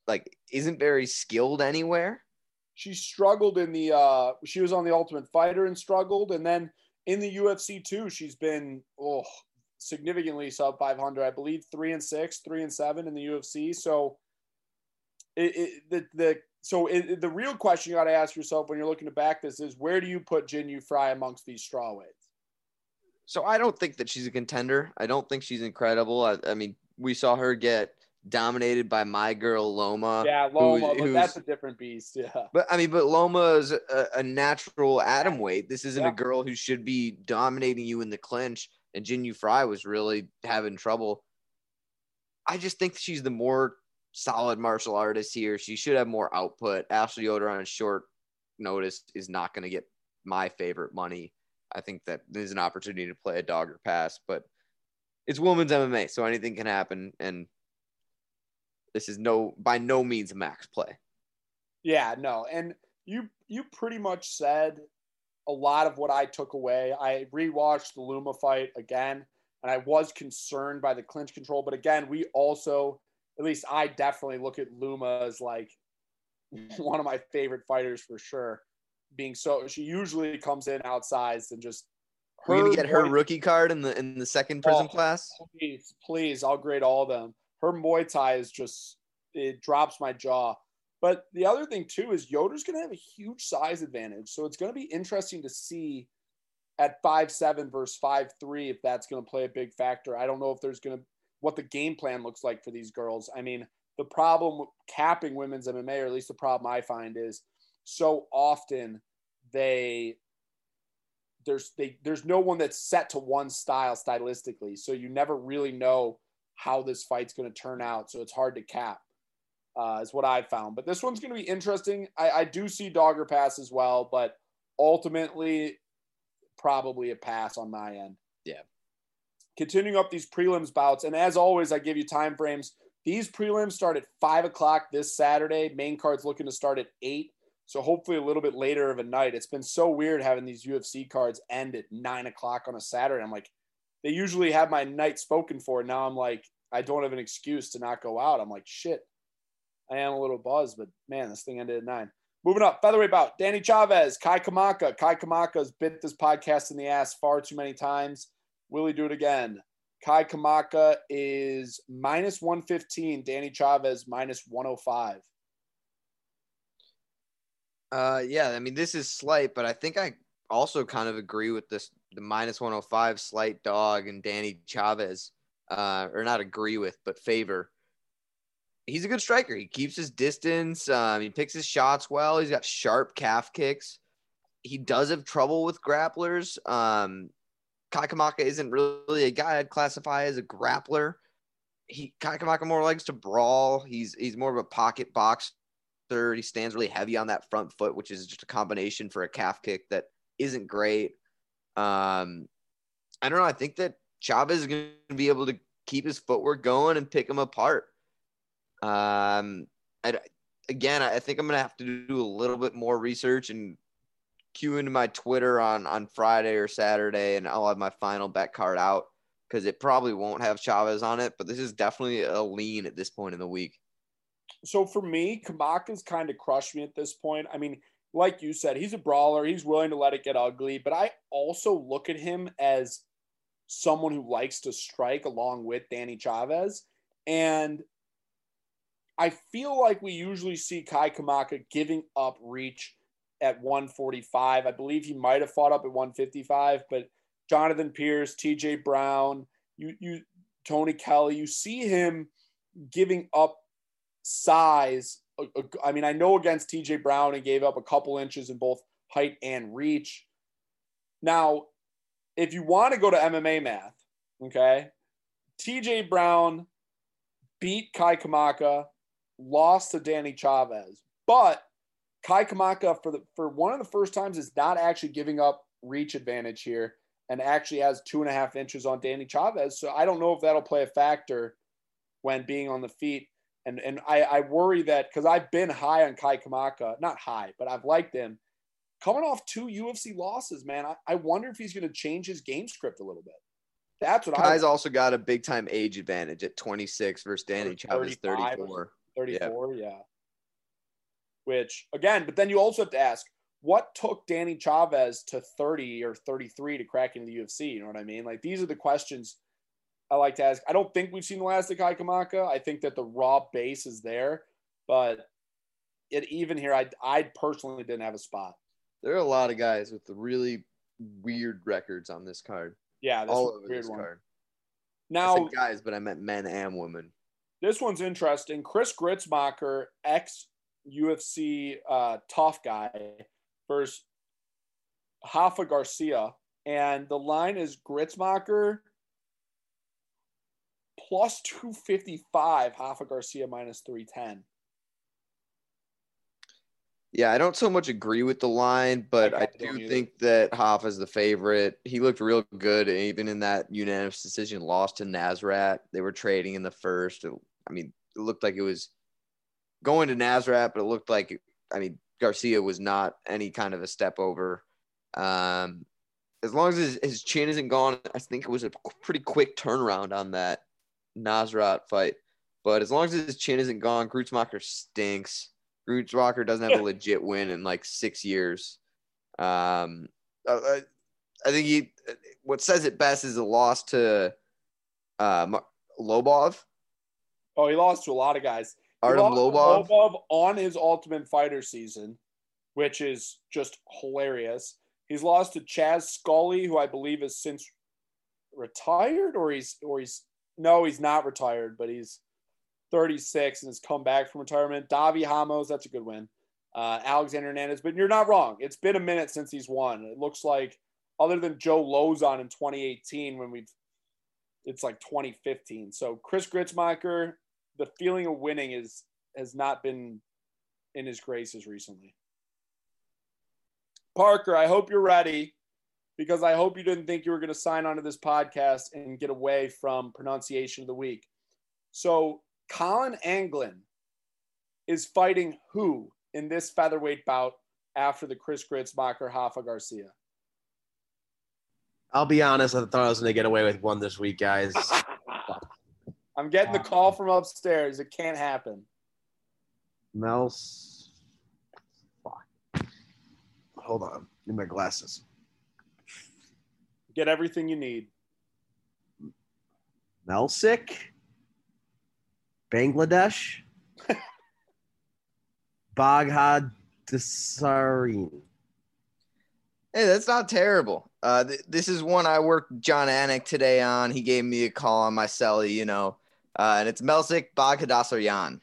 Like, isn't very skilled anywhere. She struggled in the, uh, she was on the Ultimate Fighter and struggled. And then in the UFC too, she's been, oh, significantly sub 500. I believe three and six, three and seven in the UFC. So it, it the, the, so it, the real question you got to ask yourself when you're looking to back this is where do you put Jinh Yu Frey amongst these strawweights? So I don't think that she's a contender. I don't think she's incredible. I, I mean, we saw her get dominated by my girl Loma. Yeah, Loma, but who's- that's a different beast. Yeah. But I mean, but Loma is a, a natural atom weight. This isn't Yeah. a girl who should be dominating you in the clinch. And Jinh Yu Frey was really having trouble. I just think she's the more solid martial artist here. She should have more output. Ashley Yoder on short notice is not going to get my favorite money. I think that there's an opportunity to play a dog or pass, but it's women's MMA, so anything can happen, and this is no by no means a max play. Yeah, no, and you you pretty much said a lot of what I took away. I rewatched the Loma fight again, and I was concerned by the clinch control. But again, we also, at least I definitely look at Loma as like one of my favorite fighters for sure. Being so, she usually comes in outsized and just. We're gonna get her rookie card in the in the second prison oh, class. Please, please, I'll grade all of them. Her Muay Thai is just it drops my jaw. But the other thing too is Yoder's going to have a huge size advantage, so it's going to be interesting to see at five seven versus five three if that's going to play a big factor. I don't know if there's going to what the game plan looks like for these girls. I mean, the problem with capping women's MMA, or at least the problem I find, is so often they there's they there's no one that's set to one style stylistically, so you never really know how this fight's going to turn out. So it's hard to cap uh, is what I've found. But this one's going to be interesting. I, I do see Dogger pass as well, but ultimately, probably a pass on my end. Yeah. Continuing up these prelims bouts, and as always, I give you time frames. These prelims start at five o'clock this Saturday. Main card's looking to start at eight. So hopefully a little bit later of a night. It's been so weird having these UFC cards end at nine o'clock on a Saturday. I'm like, they usually have my night spoken for. Now I'm like, I don't have an excuse to not go out. I'm like, shit, I am a little buzzed, but man, this thing ended at nine. Moving up, featherweight bout. Danny Chavez, Kai Kamaka. Kai Kamaka has bit this podcast in the ass far too many times. Will he do it again? Kai Kamaka is minus 115. Danny Chavez minus 105. Uh, yeah, I mean, this is slight, but I think I also kind of agree with this the minus 105 slight dog and Danny Chavez. Uh, or not agree with, but favor he's a good striker. He keeps his distance. Um, he picks his shots well. He's got sharp calf kicks. He does have trouble with grapplers. Um, Kai Kamaka isn't really a guy I'd classify as a grappler. He Kai Kamaka more likes to brawl. He's he's more of a pocket boxer. He stands really heavy on that front foot, which is just a combination for a calf kick that isn't great. Um, I don't know. I think that Chavez is going to be able to keep his footwork going and pick him apart. Um, I, again, I think I'm gonna have to do a little bit more research and cue into my Twitter on on Friday or Saturday, and I'll have my final bet card out because it probably won't have Chavez on it. But this is definitely a lean at this point in the week. So for me, Kamaka's kind of crushed me at this point. I mean, like you said, he's a brawler. He's willing to let it get ugly, but I also look at him as someone who likes to strike along with Danny Chavez. And I feel like we usually see Kai Kamaka giving up reach at 145. I believe he might have fought up at 155, but Jonathan Pearce, TJ Brown, you you Tony Kelly, you see him giving up size. I mean, I know against TJ Brown he gave up a couple inches in both height and reach. Now, if you want to go to MMA math, okay, TJ Brown beat Kai Kamaka lost to Danny Chavez. But Kai Kamaka for the for one of the first times is not actually giving up reach advantage here and actually has two and a half inches on Danny Chavez. So I don't know if that'll play a factor when being on the feet. And and I, I worry that because I've been high on Kai Kamaka, not high, but I've liked him. Coming off two UFC losses, man, I, I wonder if he's going to change his game script a little bit. That's what Kai's I, also got a big time age advantage at 26 versus Danny Chavez 34. 34, yeah. Which again, but then you also have to ask what took Danny Chavez to 30 or 33 to crack into the UFC? You know what I mean? Like these are the questions I like to ask. I don't think we've seen the last of Kai Kamaka. I think that the raw base is there, but it even here, I I personally didn't have a spot. There are a lot of guys with really weird records on this card. Yeah, all over this one. card. Now, guys, but I meant men and women. This one's interesting. Chris Gruetzemacher, ex UFC uh, tough guy, versus Rafa Garcia. And the line is Gruetzemacher plus 255, Rafa Garcia minus 310. Yeah, I don't so much agree with the line, but I I, either. think that Hoff is the favorite. He looked real good, even in that unanimous decision loss to Nasrat. They were trading in the first. I mean, it looked like it was going to Nasrat, but it looked like, I mean, Garcia was not any kind of a step over. Um, as long as his, his chin isn't gone, I think it was a pretty quick turnaround on that Nasrat fight. But as long as his chin isn't gone, Gruetzemacher stinks. Gruetzemacher doesn't have a legit win in like six years. Um, I, I- I think he, what says it best is a loss to uh, Lobov, Oh, he lost to a lot of guys. Artem Lobov. Lobov on his Ultimate Fighter season, which is just hilarious. He's lost to Chas Skelly, who I believe is since retired, or he's or he's no, he's not retired, but he's 36 and has come back from retirement. Davi Hamos, that's a good win. Uh, Alexander Hernandez, but you're not wrong. It's been a minute since he's won. It looks like, other than Joe Lauzon in 2018, when we've it's like 2015. So Chris Gruetzemacher, the feeling of winning is has not been in his graces recently. Parker, I hope you're ready because I hope you didn't think you were going to sign onto this podcast and get away from pronunciation of the week. So Colin Anglin is fighting who in this featherweight bout after the Chris Gruetzemacher Hafa Garcia? I'll be honest. I thought I was going to get away with one this week, guys. I'm getting the call from upstairs. It can't happen. Mels. Fuck. Hold on. Need my glasses. Get everything you need. Melsik. Bangladesh. Baghad Desarin. Hey, that's not terrible. Uh, th- this is one I worked Jon Anik today on. He gave me a call on my celly, you know, uh, and it's Melsik Baghdasaryan.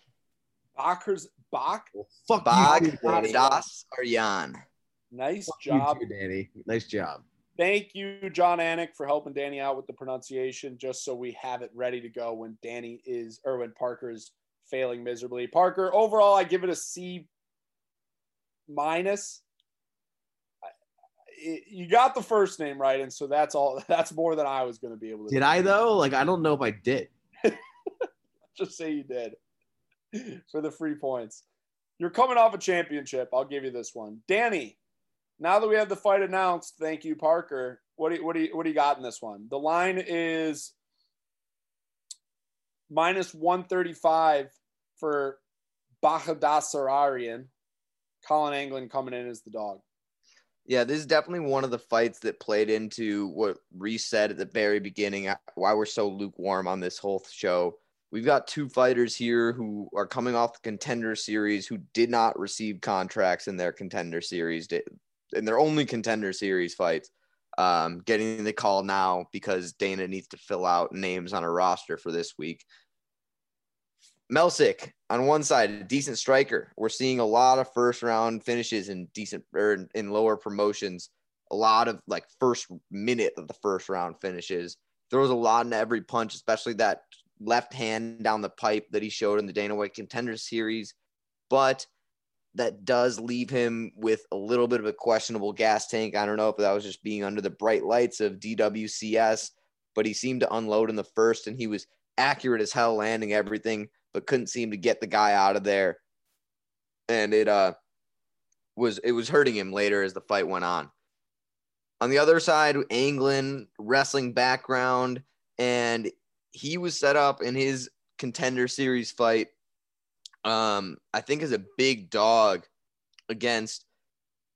Bacher's Bach. Well, fuck you, too, Danny. Baghdasaryan. Nice Fuck job. you too, Danny. Nice job. Thank you, Jon Anik, for helping Danny out with the pronunciation, just so we have it ready to go when Danny is or when Parker is failing miserably. Parker, overall, I give it a C minus. You got the first name right, and so that's all. That's more than I was going to be able to. Did do. I though? Like I don't know if I did. Just say you did for the free points. You're coming off a championship. I'll give you this one, Danny. Now that we have the fight announced, thank you, Parker. What do you, what do you, what do you got in this one? The line is minus 135 for Bahadasararian. Colin Anglin coming in as the dog. Yeah, this is definitely one of the fights that played into what Reese said at the very beginning, uh, why we're so lukewarm on this whole show. We've got two fighters here who are coming off the contender series who did not receive contracts in their contender series, in their only contender series fights, um, getting the call now because Dana needs to fill out names on a roster for this week. Melsik on one side, a decent striker. We're seeing a lot of first round finishes in decent or in, in lower promotions. A lot of like first minute of the first round finishes. Throws a lot into every punch, especially that left hand down the pipe that he showed in the Dana White Contender Series. But that does leave him with a little bit of a questionable gas tank. I don't know if that was just being under the bright lights of DWCS, but he seemed to unload in the first and he was accurate as hell landing everything but couldn't seem to get the guy out of there. And it uh was it was hurting him later as the fight went on. On the other side, Anglin wrestling background, and he was set up in his contender series fight. Um, I think is a big dog against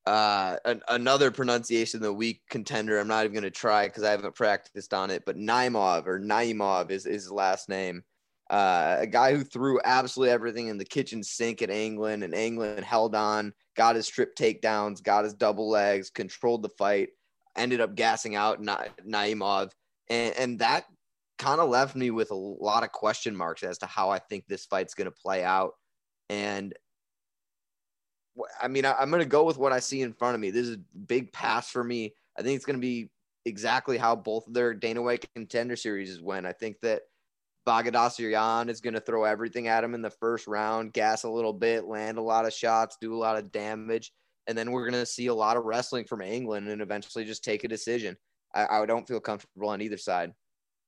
uh an, another pronunciation of the week contender. I'm not even gonna try because I haven't practiced on it, but Naimov or Naimov is, is his last name uh, a guy who threw absolutely everything in the kitchen sink at Anglin, and Anglin held on, got his strip takedowns, got his double legs, controlled the fight, ended up gassing out Na- Naimov, and, and that kind of left me with a lot of question marks as to how I think this fight's going to play out. And I mean, I, I'm going to go with what I see in front of me. This is a big pass for me. I think it's going to be exactly how both their Dana White contender series went. I think that Baghdasaryan is going to throw everything at him in the first round, gas a little bit, land a lot of shots, do a lot of damage. And then we're going to see a lot of wrestling from Anglin and eventually just take a decision. I, I don't feel comfortable on either side.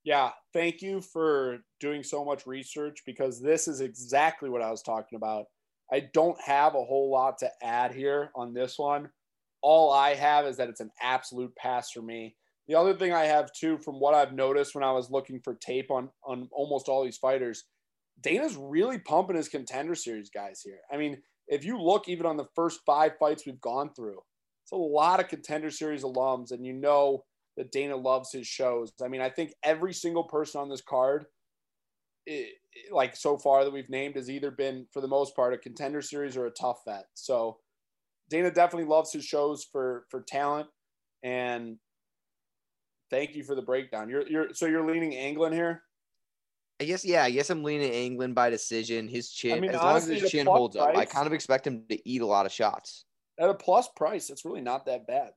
Yeah, thank you for doing so much research because this is exactly what I was talking about. I don't have a whole lot to add here on this one. All I have is that it's an absolute pass for me. The other thing I have too, from what I've noticed when I was looking for tape on on almost all these fighters, Dana's really pumping his contender series guys here. I mean, if you look even on the first five fights we've gone through, it's a lot of contender series alums, and you know that Dana loves his shows. I mean, I think every single person on this card, it, like so far that we've named, has either been for the most part a contender series or a tough vet. So Dana definitely loves his shows for for talent and Thank you for the breakdown. You're you're so you're leaning Anglin here. I guess yeah. I guess I'm leaning Anglin by decision. His chin, I mean, as honestly, long as his chin holds price, up, I kind of expect him to eat a lot of shots. At a plus price, it's really not that bad.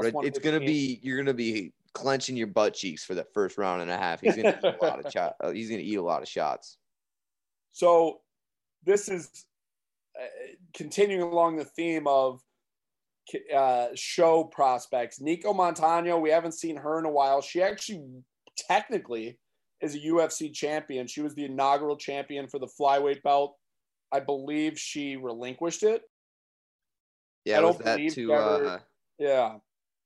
Plus it's gonna be you're gonna be clenching your butt cheeks for that first round and a half. He's gonna eat a lot of shot. Uh, he's gonna eat a lot of shots. So, this is uh, continuing along the theme of uh, show prospects. Nicco Montaño, we haven't seen her in a while. She actually technically is a UFC champion. She was the inaugural champion for the flyweight belt. I believe she relinquished it. Yeah, I don't was that to? Ever, uh, yeah,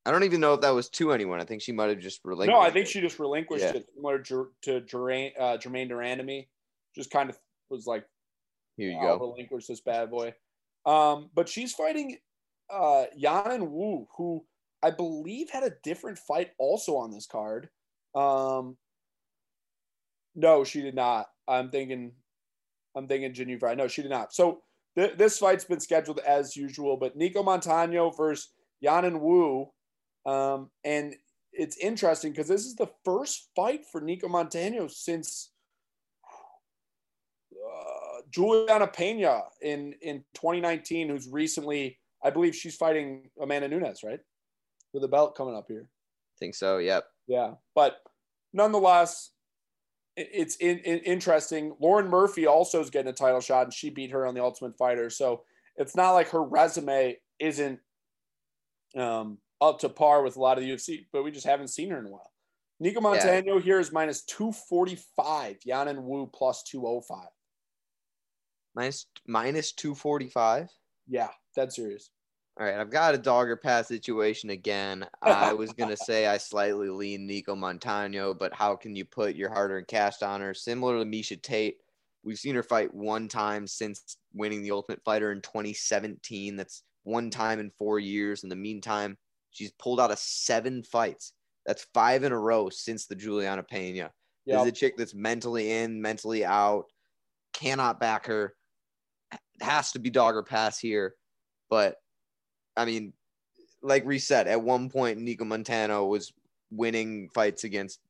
I don't even know if that was to anyone. I think she might have just relinquished. No, I think she just relinquished yeah. it, similar to, to Germaine, uh, Germaine de Randamie. Just kind of was like, here you go, relinquish this bad boy. Um, but she's fighting uh, Yanan Wu, who I believe had a different fight also on this card. Um, no, she did not. I'm thinking, I'm thinking Geneva. No, she did not. So th- this fight's been scheduled as usual, but Nicco Montaño versus Yanan Wu. Um, and it's interesting because this is the first fight for Nicco Montaño since uh, Juliana Pena in, in 2019, who's recently I believe she's fighting Amanda Nunes, right? With a belt coming up here. I think so. Yep. Yeah, but nonetheless, it's in, in, interesting. Lauren Murphy also is getting a title shot, and she beat her on the Ultimate Fighter. So it's not like her resume isn't um, up to par with a lot of the UFC, but we just haven't seen her in a while. Nicco Montaño yeah. here is minus 245. Yanan Wu plus 205. Minus, minus 245? Yeah, dead serious. All right, I've got a dogger pass situation again. I was gonna say I slightly lean Nicco Montaño, but how can you put your hard-earned cash on her? Similar to Miesha Tate, we've seen her fight one time since winning the Ultimate Fighter in 2017. That's one time in four years. In the meantime, she's pulled out of seven fights. That's five in a row since the Juliana Pena. Yep. This is a chick that's mentally in, mentally out, cannot back her has to be dogger pass here. But I mean, like reset at one point, Nicco Montaño was winning fights against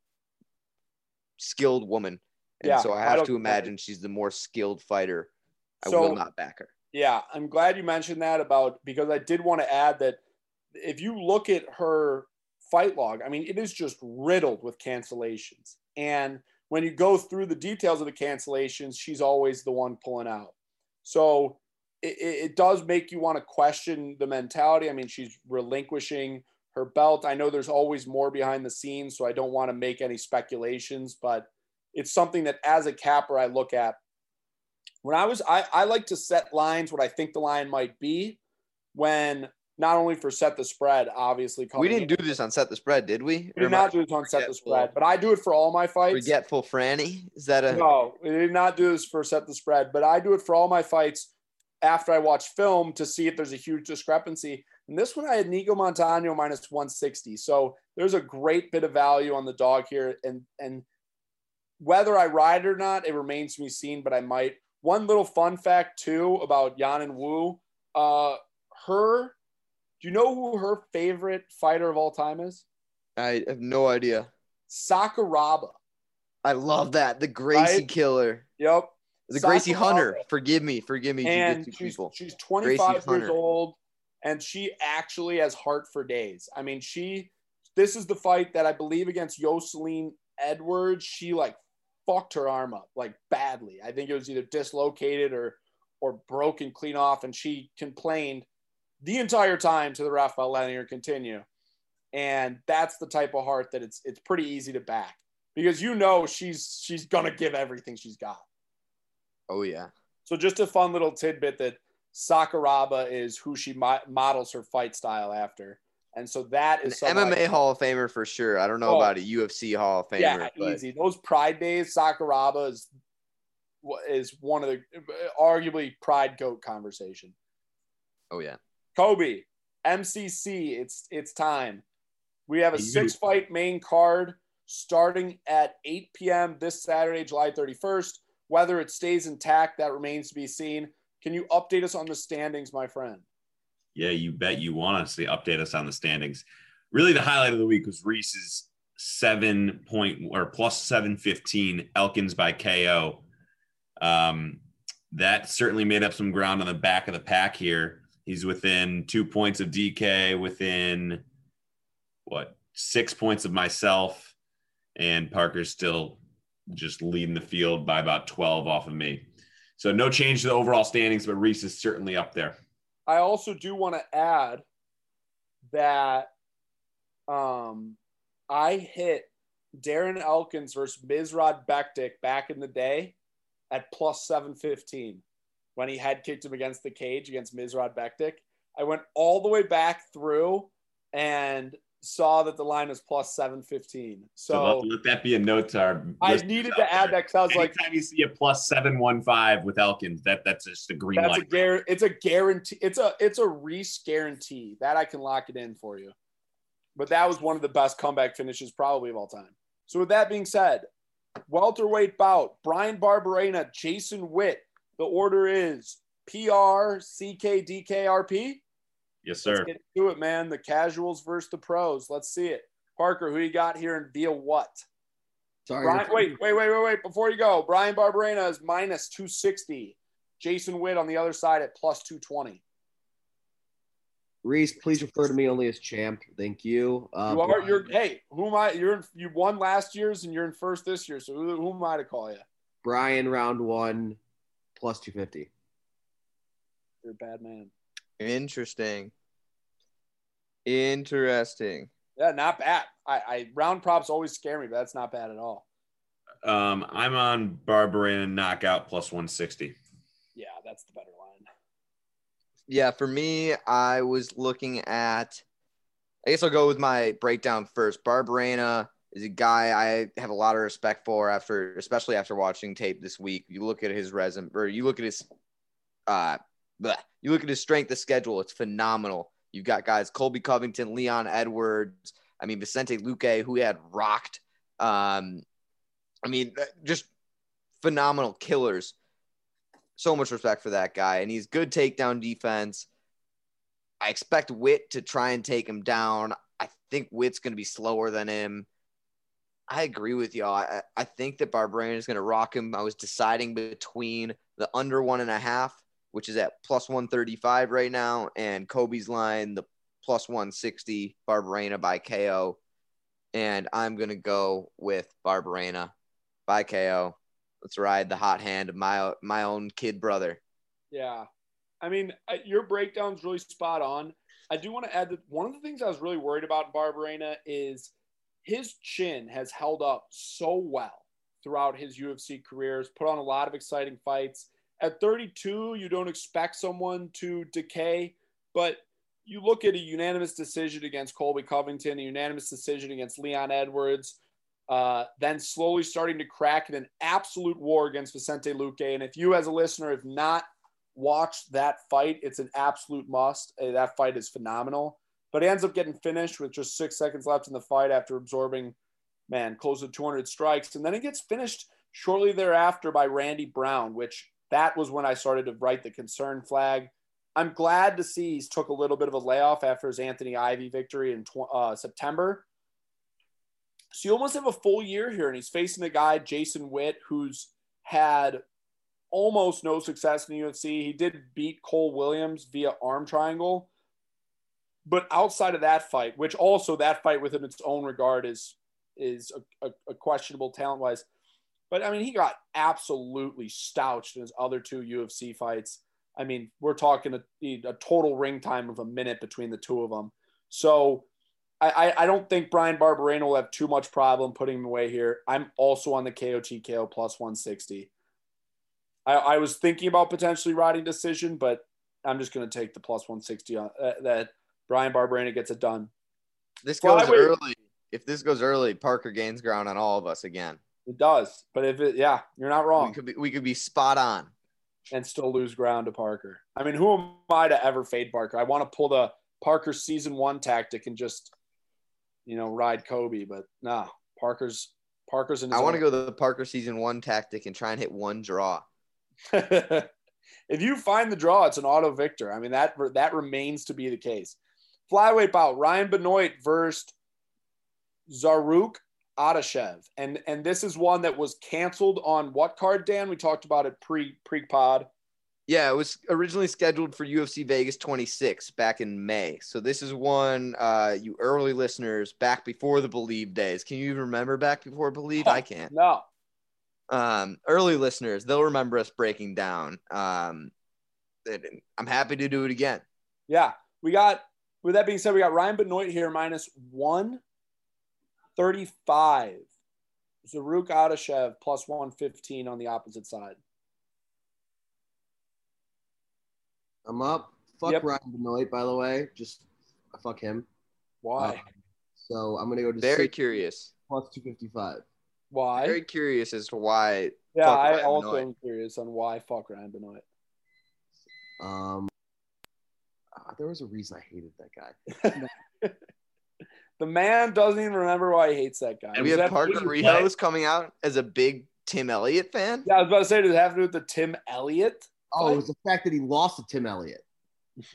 skilled women. And yeah, so I have I to imagine she's the more skilled fighter. I so, will not back her. Yeah, I'm glad you mentioned that about because I did want to add that if you look at her fight log, I mean, it is just riddled with cancellations. And when you go through the details of the cancellations, she's always the one pulling out. So it, it does make you want to question the mentality. I mean, she's relinquishing her belt. I know there's always more behind the scenes, so I don't want to make any speculations, but it's something that as a capper I look at. When I was I, I like to set lines what I think the line might be when not only for set the spread, obviously. We didn't in. do this on set the spread, did we? We did not do this on set the spread, but I do it for all my fights. Forgetful Franny, is that a no? We did not do this for set the spread, but I do it for all my fights after I watch film to see if there's a huge discrepancy. And this one I had Nicco Montaño minus 160, so there's a great bit of value on the dog here, and and whether I ride or not, it remains to be seen, but I might. One little fun fact too about Yanan Wu, uh, her do you know who her favorite fighter of all time is? I have no idea. Sakuraba. I love that. The Gracie right? killer. Yep. The Sakuraba. Gracie Hunter. Forgive me. Forgive me. And she's, people. she's 25 years old and she actually has heart for days. I mean, she, this is the fight that I believe against Jocelyn Edwards. She like fucked her arm up like badly. I think it was either dislocated or or broken clean off, and she complained the entire time to the letting her continue. And that's the type of heart that it's it's pretty easy to back because you know she's she's gonna give everything she's got. Oh yeah. So just a fun little tidbit that Sakuraba is who she mo- models her fight style after. And so that is An MMA Hall of Famer for sure. I don't know Oh. about a UFC Hall of Famer. Yeah, but easy. Those Pride days, Sakuraba is is one of the arguably Pride goat conversation. Oh yeah. Kobe, MCC, it's it's time. We have a six fight main card starting at 8 p.m. this Saturday, July 31st. Whether it stays intact, that remains to be seen. Can you update us on the standings, my friend? Yeah, you bet you want us to update us on the standings. Really, the highlight of the week was Reese's seven point or plus seven fifteen Elkins by KO. Um, that certainly made up some ground on the back of the pack here. He's within two points of DK, within what six points of myself, and Parker's still just leading the field by about twelve off of me. So no change to the overall standings, but Reese is certainly up there. I also do want to add that um, I hit Darren Elkins versus Mirsad Bektić back in the day at plus 715 when he had kicked him against the cage against Mirsad Bektić. I went all the way back through and saw that the line was plus 715. So, So let, that be a note to our. I needed to add there. that because I was like, Anytime you see a plus seven one five with Elkins, that that's just a green That's a light. gar- It's a guarantee. It's a it's a Reese guarantee that I can lock it in for you. But that was one of the best comeback finishes probably of all time. So with that being said, welterweight bout: Bryan Barberena, Jason Witt. The order is PR, CK, DKRP. yes, Let's sir. get to it, man. The casuals versus the pros. Let's see it. Parker, who you got here and via what? Sorry. Brian, wait, wait, wait, wait, wait. Before you go, Bryan Barberena is minus 260. Jason Witt on the other side at plus 220. Reese, please refer to me only as champ. Thank you. Uh, you are you're hey, who am I? You're in, you won last year's and you're in first this year. So who, who am I to call you? Brian round one plus 250. You're a bad man. Interesting. Interesting. Yeah, not bad. I, I round props always scare me, but that's not bad at all. Um, I'm on Barberena knockout plus one sixty. Yeah, that's the better line. Yeah, for me, I was looking at. I guess I'll go with my breakdown first. Barberena is a guy I have a lot of respect for after, especially after watching tape this week. You look at his resume, or you look at his, uh, bleh. you look at his strength of schedule. It's phenomenal. You've got guys Colby Covington, Leon Edwards. I mean Vicente Luque, who had rocked. Um, I mean, just phenomenal killers so much respect for that guy, and he's good takedown defense. I expect Witt to try and take him down. I think Witt's going to be slower than him. I agree with y'all. I, I think that Barberena is going to rock him. I was deciding between the under one and a half, which is at plus 135 right now, and Kobe's line, the plus 160, Barberena by KO. And I'm going to go with Barberena by KO. Let's ride the hot hand of my my own kid brother. Yeah. I mean, I- your breakdown's really spot on. I do want to add that one of the things I was really worried about in is his chin has held up so well throughout his UFC career. Has put on a lot of exciting fights. At 32, you don't expect someone to decay, but you look at a unanimous decision against Colby Covington, a unanimous decision against Leon Edwards, uh, then slowly starting to crack in an absolute war against Vicente Luque. And if you, as a listener, have not watched that fight, it's an absolute must. Uh, That fight is phenomenal. But he ends up getting finished with just six seconds left in the fight after absorbing, man, close to 200 strikes. And then he gets finished shortly thereafter by Randy Brown, which that was when I started to write the concern flag. I'm glad to see he's took a little bit of a layoff after his Anthony Ivy victory in uh, September. So you almost have a full year here, and he's facing a guy, Jason Witt, who's had almost no success in the UFC. He did beat Cole Williams via arm triangle. But outside of that fight, which also that fight within its own regard is is a, a, a questionable talent wise, But I mean, he got absolutely stouched in his other two UFC fights. I mean, we're talking a, a total ring time of a minute between the two of them. So I, I, don't think Bryan Barberena will have too much problem putting him away here. I'm also on the KOTKO plus 160. I, I was thinking about potentially riding decision, but I'm just going to take the plus 160 on uh, that Bryan Barberena gets it done. This goes Flyweight- early. If this goes early, Parker gains ground on all of us again. It does, but if it, yeah, you're not We wrong, could be we could be spot on. and still lose ground to Parker. I mean, who am I to ever fade Parker? I want to pull the Parker season one tactic and just, you know, ride Kobe, but nah, Parker's Parker's in. His I want to go the Parker season one tactic and try and hit one draw. if you find the draw, it's an auto victor. I mean that that remains to be the case. Flyweight bout: Ryan Benoit versus Zarrukh Adashev, and and this is one that was canceled on what card? Dan, we talked about it pre pre pod. Yeah, it was originally scheduled for UFC Vegas 26 back in May. So this is one uh, you early listeners back before the Bleav days. Can you even remember back before Bleav? I can't. No, Um, early listeners, they'll remember us breaking down. Um, I'm happy to do it again. yeah, we got. With that being said, we got Ryan Benoit here minus one thirty five. Zarrukh Adashev plus one fifteen on the opposite side. I'm up. Fuck Yep. Ryan Benoit, by the way. Just fuck him. Why? Uh, so I'm gonna go to Very six curious. plus two fifty five. Why? Very curious as to why. Yeah, Fuck I Ryan also Benoit. am curious on why fuck Ryan Benoit. Um, uh, there was a reason I hated that guy. The man doesn't even remember why he hates that guy. And we Does have that Parker have to do with- Rijos coming out as a big Tim Elliott fan. Yeah, I was about to say, does it have to do with the Tim Elliott? Oh, it was the fact that he lost to Tim Elliott.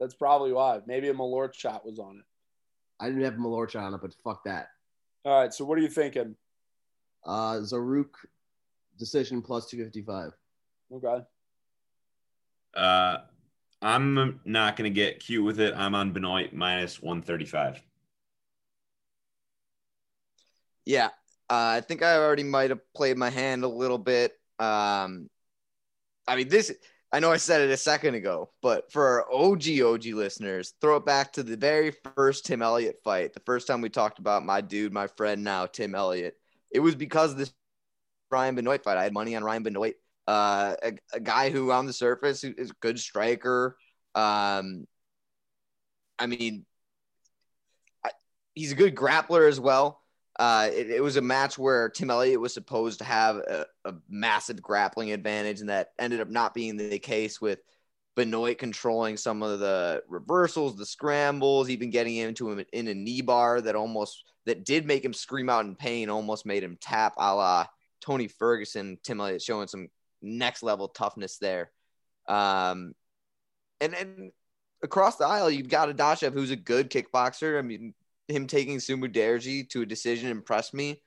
That's probably why. Maybe a Malort shot was on it. I didn't have Malorcha on it, but fuck that. All right, so what are you thinking? Uh, Zarrukh decision plus two fifty five. Okay. Uh, I'm not going to get cute with it. I'm on Benoit minus 135. Yeah, uh, I think I already might have played my hand a little bit. Um, I mean, this. I know I said it a second ago, but for our OG OG listeners, throw it back to the very first Tim Elliott fight. The first time we talked about my dude, my friend now, Tim Elliott. It was because of this Ryan Benoit fight. I had money on Ryan Benoit, uh, a, a guy who on the surface is a good striker. Um, I mean, I, he's a good grappler as well. Uh, it, it was a match where Tim Elliott was supposed to have a, a massive grappling advantage, and that ended up not being the case with Benoit controlling some of the reversals, the scrambles, even getting into him in a knee bar that almost that did make him scream out in pain, almost made him tap a la Tony Ferguson. Tim Elliott showing some next level toughness there. Um, and and across the aisle, you've got Adashev, who's a good kickboxer. I mean, him taking Sumudaerji to a decision impressed me,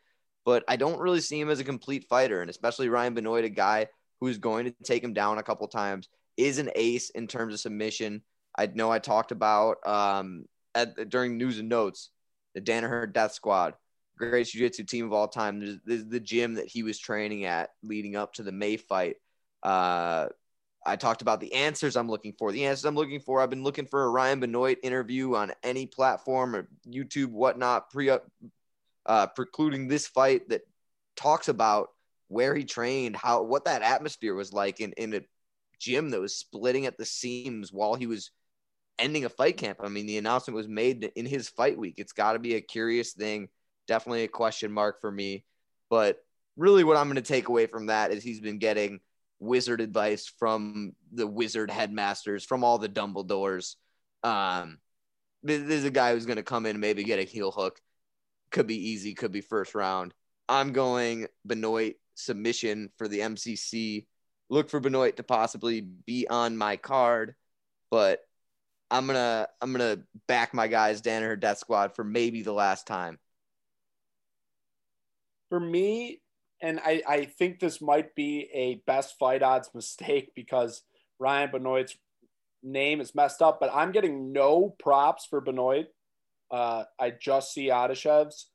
but I don't really see him as a complete fighter, and especially Ryan Benoit, a guy who's going to take him down a couple times, is an ace in terms of submission. I know I talked about um, at during news and notes the Danaher Death Squad, greatest jiu-jitsu team of all time. There's, there's the gym that he was training at leading up to the May fight. Uh, I talked about the answers I'm looking for. The answers I'm looking for. I've been looking for a Ryan Benoit interview on any platform or YouTube, whatnot, pre uh, precluding this fight that talks about where he trained, how what that atmosphere was like in, in a gym that was splitting at the seams while he was ending a fight camp. I mean, the announcement was made in his fight week. It's got to be a curious thing. Definitely a question mark for me. But really, what I'm going to take away from that is he's been getting wizard advice from the wizard headmasters, from all the Dumbledores. Um, this, is a guy who's going to come in and maybe get a heel hook. Could be easy, could be first round. I'm going Benoit submission for the MCC. Look for Benoit to possibly be on my card, but I'm gonna I'm gonna back my guys Danaher Death Squad for maybe the last time. For me, and I, I think this might be a best fight odds mistake because Ryan Benoit's name is messed up, but I'm getting no props for Benoit. Uh, I just see Adashev's.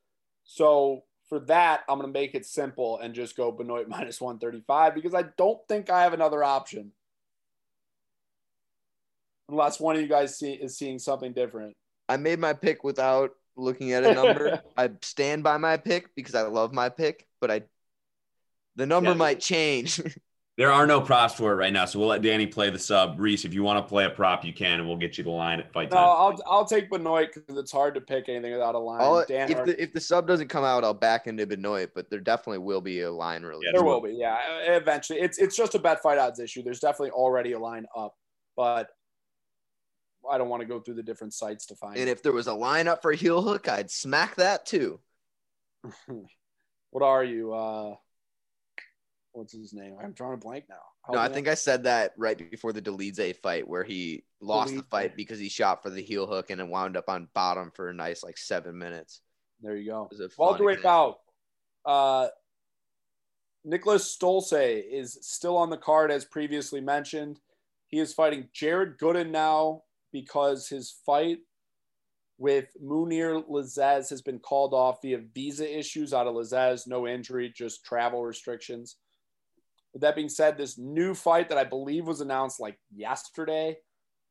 So for that, I'm going to make it simple and just go Benoit minus 135 because I don't think I have another option. Unless one of you guys see, is seeing something different. I made my pick without looking at a number. I stand by my pick because I love my pick, but I the number Yeah. might change. There are no props for it right now, so we'll let Danny play the sub. Reese, if you want to play a prop, you can, and we'll get you the line at fight No, time. I'll I'll take Benoit because it's hard to pick anything without a line. I'll- Dan, if or- the if the sub doesn't come out, I'll back into Benoit, but there definitely will be a line release. Yeah, there will be, yeah. Eventually, it's it's just a bet fight odds issue. There's definitely already a line up, but I don't want to go through the different sites to find. And it. if there was a line up for a heel hook, I'd smack that too. what are you? Uh, what's his name? I'm drawing a blank now. How No, I think I said that right before the Delize fight where he lost the fight because he shot for the heel hook and it wound up on bottom for a nice like seven minutes. There you go. It was a fun Welterweight bout. Uh, Niklas Stolze is still on the card, as previously mentioned. He is fighting Jared Gooden now because his fight with Mounir Lazzez has been called off via visa issues out of Lazzez. No injury, just travel restrictions. With that being said, this new fight that I believe was announced like yesterday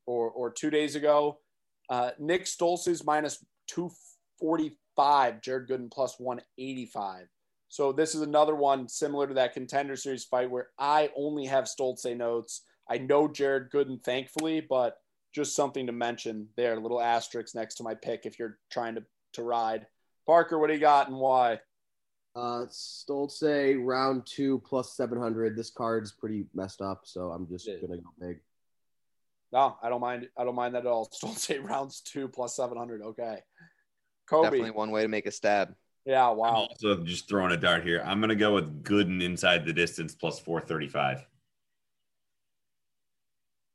or, or two days ago, uh, Nick is minus 245, Jared Gooden plus 185. So this is another one similar to that contender series fight where I only have Stolze notes. I know Jared Gooden, thankfully, but just something to mention there, a little asterisk next to my pick if you're trying to, to ride. Parker, what do you got and why? Uh, Stolze round two plus seven hundred. This card's pretty messed up, so I'm just It is. gonna go big. No, I don't mind. I don't mind that at all. Stolze rounds two plus 700. Okay. Kobe. Definitely one way to make a stab. Yeah. I'm Wow. also just throwing a dart here. I'm gonna go with Gooden inside the distance plus 435.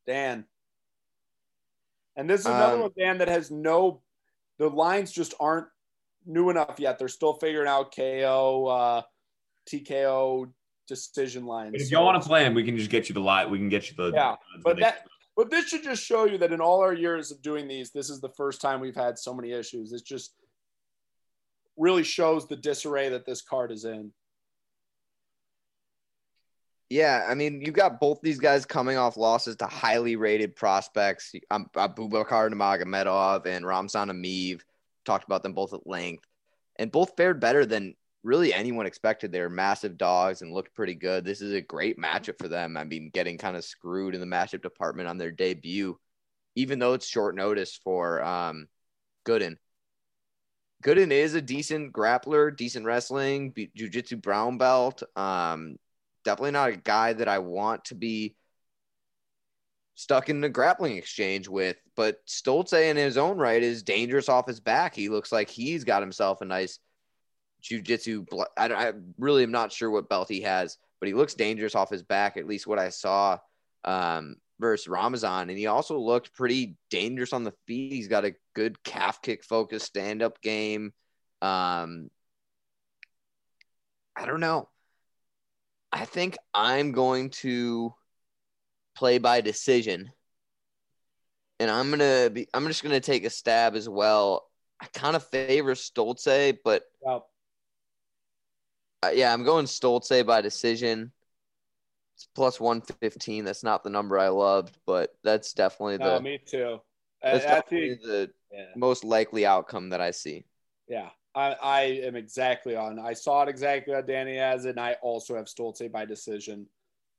Dan. And this is another Um, one, Dan, that has no, the lines just aren't new enough yet. They're still figuring out KO, uh, TKO decision lines. If So- y'all want to play him, we can just get you the light. We can get you the Yeah, but that- But this should just show you that in all our years of doing these, this is the first time we've had so many issues. It just really shows the disarray that this card is in. Yeah, I mean, you got both these guys coming off losses to highly rated prospects. Um, Abubakar Nurmagomedov and Ramazan Emeev. Talked about them both at length, and both fared better than really anyone expected. They were massive dogs and looked pretty good. This is a great matchup for them. I mean, getting kind of screwed in the matchup department on their debut, even though it's short notice for um, Gooden. Gooden is a decent grappler, decent wrestling, jiu-jitsu brown belt. Um, definitely not a guy that I want to be stuck in the grappling exchange with. But Stolze in his own right is dangerous off his back. He looks like he's got himself a nice jiu-jitsu. bl- I, I really am not sure what belt he has, but he looks dangerous off his back. At least what I saw um, versus Ramazan, and he also looked pretty dangerous on the feet. He's got a good calf kick focused stand-up game. Um, I don't know. I think I'm going to play by decision. And I'm gonna be I'm just gonna take a stab as well. I kind of favor Stolze, but Yeah. uh, yeah, I'm going Stolze by decision. It's plus 115. That's not the number I loved, but that's definitely No, the me too. that's I- I definitely think- the yeah. most likely outcome that I see. Yeah, I, I am exactly on. I saw it exactly how Danny has it, and I also have Stolze by decision.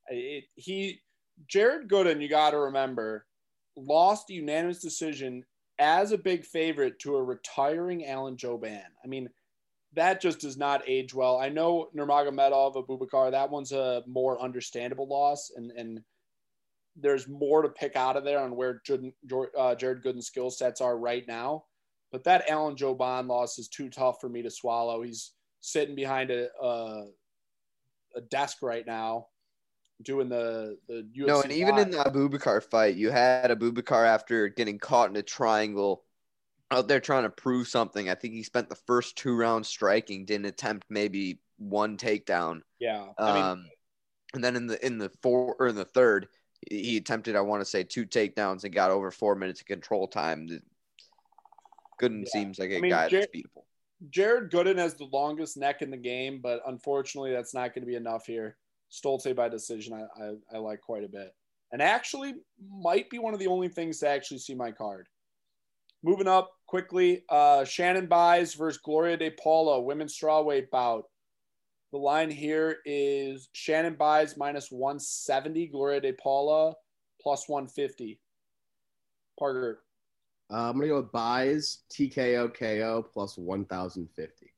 It, he, Jared Gooden, you got to remember, lost unanimous decision as a big favorite to a retiring Alan Jouban. I mean, that just does not age well. I know Nurmagomedov, Abubakar, that one's a more understandable loss, and and there's more to pick out of there on where uh, Jared Gooden's skill sets are right now. But that Alan Jouban loss is too tough for me to swallow. He's sitting behind a a, a desk right now, doing the the UFC. No, and even in the Abubakar fight, you had Abubakar after getting caught in a triangle out there trying to prove something. I think he spent the first two rounds striking, didn't attempt maybe one takedown. yeah, I mean, Um, and then in the in the four or in the third, he he attempted, I want to say, two takedowns and got over four minutes of control time. Gooden Yeah. seems like a I mean, guy that's beatable. Jared Gooden has the longest neck in the game, but unfortunately, that's not going to be enough here. Stolze by decision, I, I, I like quite a bit. And actually, might be one of the only things to actually see my card. Moving up quickly, uh, Cheyanne Buys versus Gloria De Paula, women's strawweight bout. The line here is Cheyanne Buys minus 170, Gloria De Paula plus 150. Parker. Uh, I'm gonna go with buys TKO KO plus 1,050.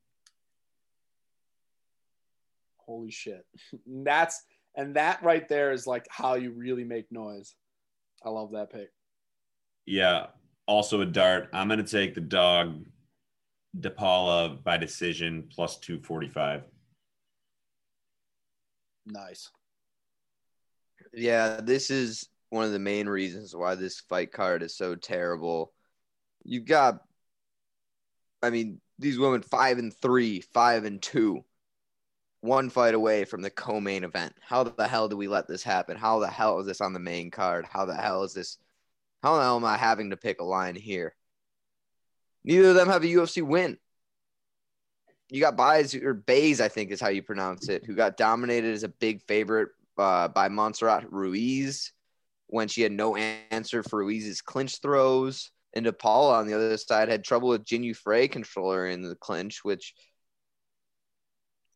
Holy shit. That's and that right there is like how you really make noise. I love that pick. Yeah. Also a dart. I'm gonna take the dog DePaula by decision plus 245. Nice. Yeah, this is one of the main reasons why this fight card is so terrible. You've got, I mean, these women five and three, five and two, one fight away from the co-main event. How the hell do we let this happen? How the hell is this on the main card? How the hell is this? How the hell am I having to pick a line here? Neither of them have a UFC win. You got Bays or Bays, I think is how you pronounce it, who got dominated as a big favorite uh, by Montserrat Ruiz when she had no answer for Ruiz's clinch throws. And DePaula on the other side had trouble with Jinh Yu Frey controller in the clinch, which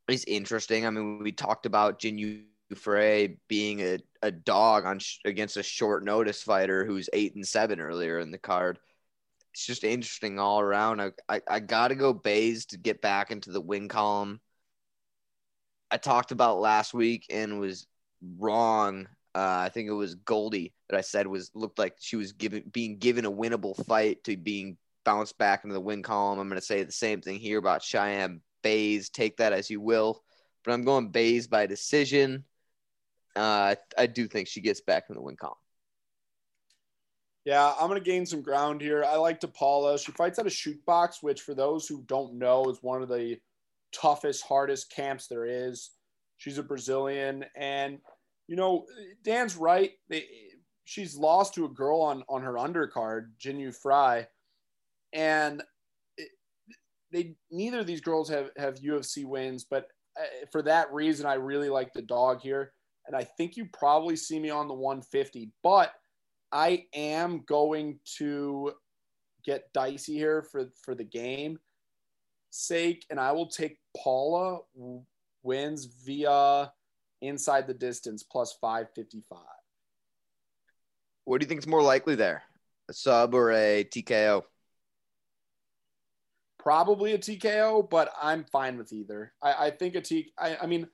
is interesting. I mean, we talked about Jinh Yu Frey being a, a dog on sh- against a short notice fighter who's eight and seven earlier in the card. It's just interesting all around. I, I, I got to go Bays to get back into the win column. I talked about last week and was wrong uh, I think it was Goldie that I said was looked like she was given being given a winnable fight to being bounced back into the win column. I'm going to say the same thing here about Cheyanne Bays. Take that as you will, but I'm going Bays by decision. Uh, I, do think she gets back in the win column. Yeah, I'm going to gain some ground here. I like DePaula. She fights at a shoot box, which for those who don't know is one of the toughest, hardest camps there is. She's a Brazilian, and you know, Dan's right. she's lost to a girl on on her undercard, Jinh Frey, and they neither of these girls have have UFC wins. But uh, for that reason, I really like the dog here, and I think you probably see me on the 150. But I am going to get dicey here for for the game sake, and I will take Paula wins via inside the distance plus 555. What do you think is more likely there? A sub or a TKO? Probably a TKO, but I'm fine with either. I, I think a T. I, I mean,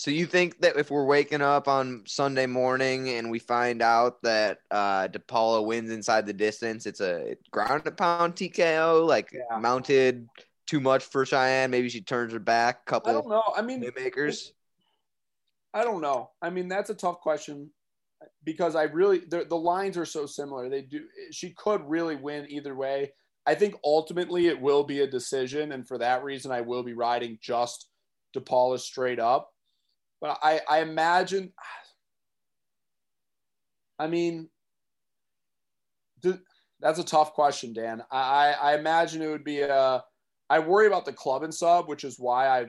so you think that if we're waking up on Sunday morning and we find out that uh, DePaula wins inside the distance, it's a ground and pound TKO, like yeah. mounted too much for Cheyanne. Maybe she turns her back. Couple. I don't know. I mean, makers. I don't know. I mean, that's a tough question because I really the, lines are so similar. They do she could really win either way. I think ultimately it will be a decision, and for that reason, I will be riding just DePaula straight up. But I, I imagine. I mean, that's a tough question, Dan. I, I imagine it would be a. I worry about the club and sub, which is why I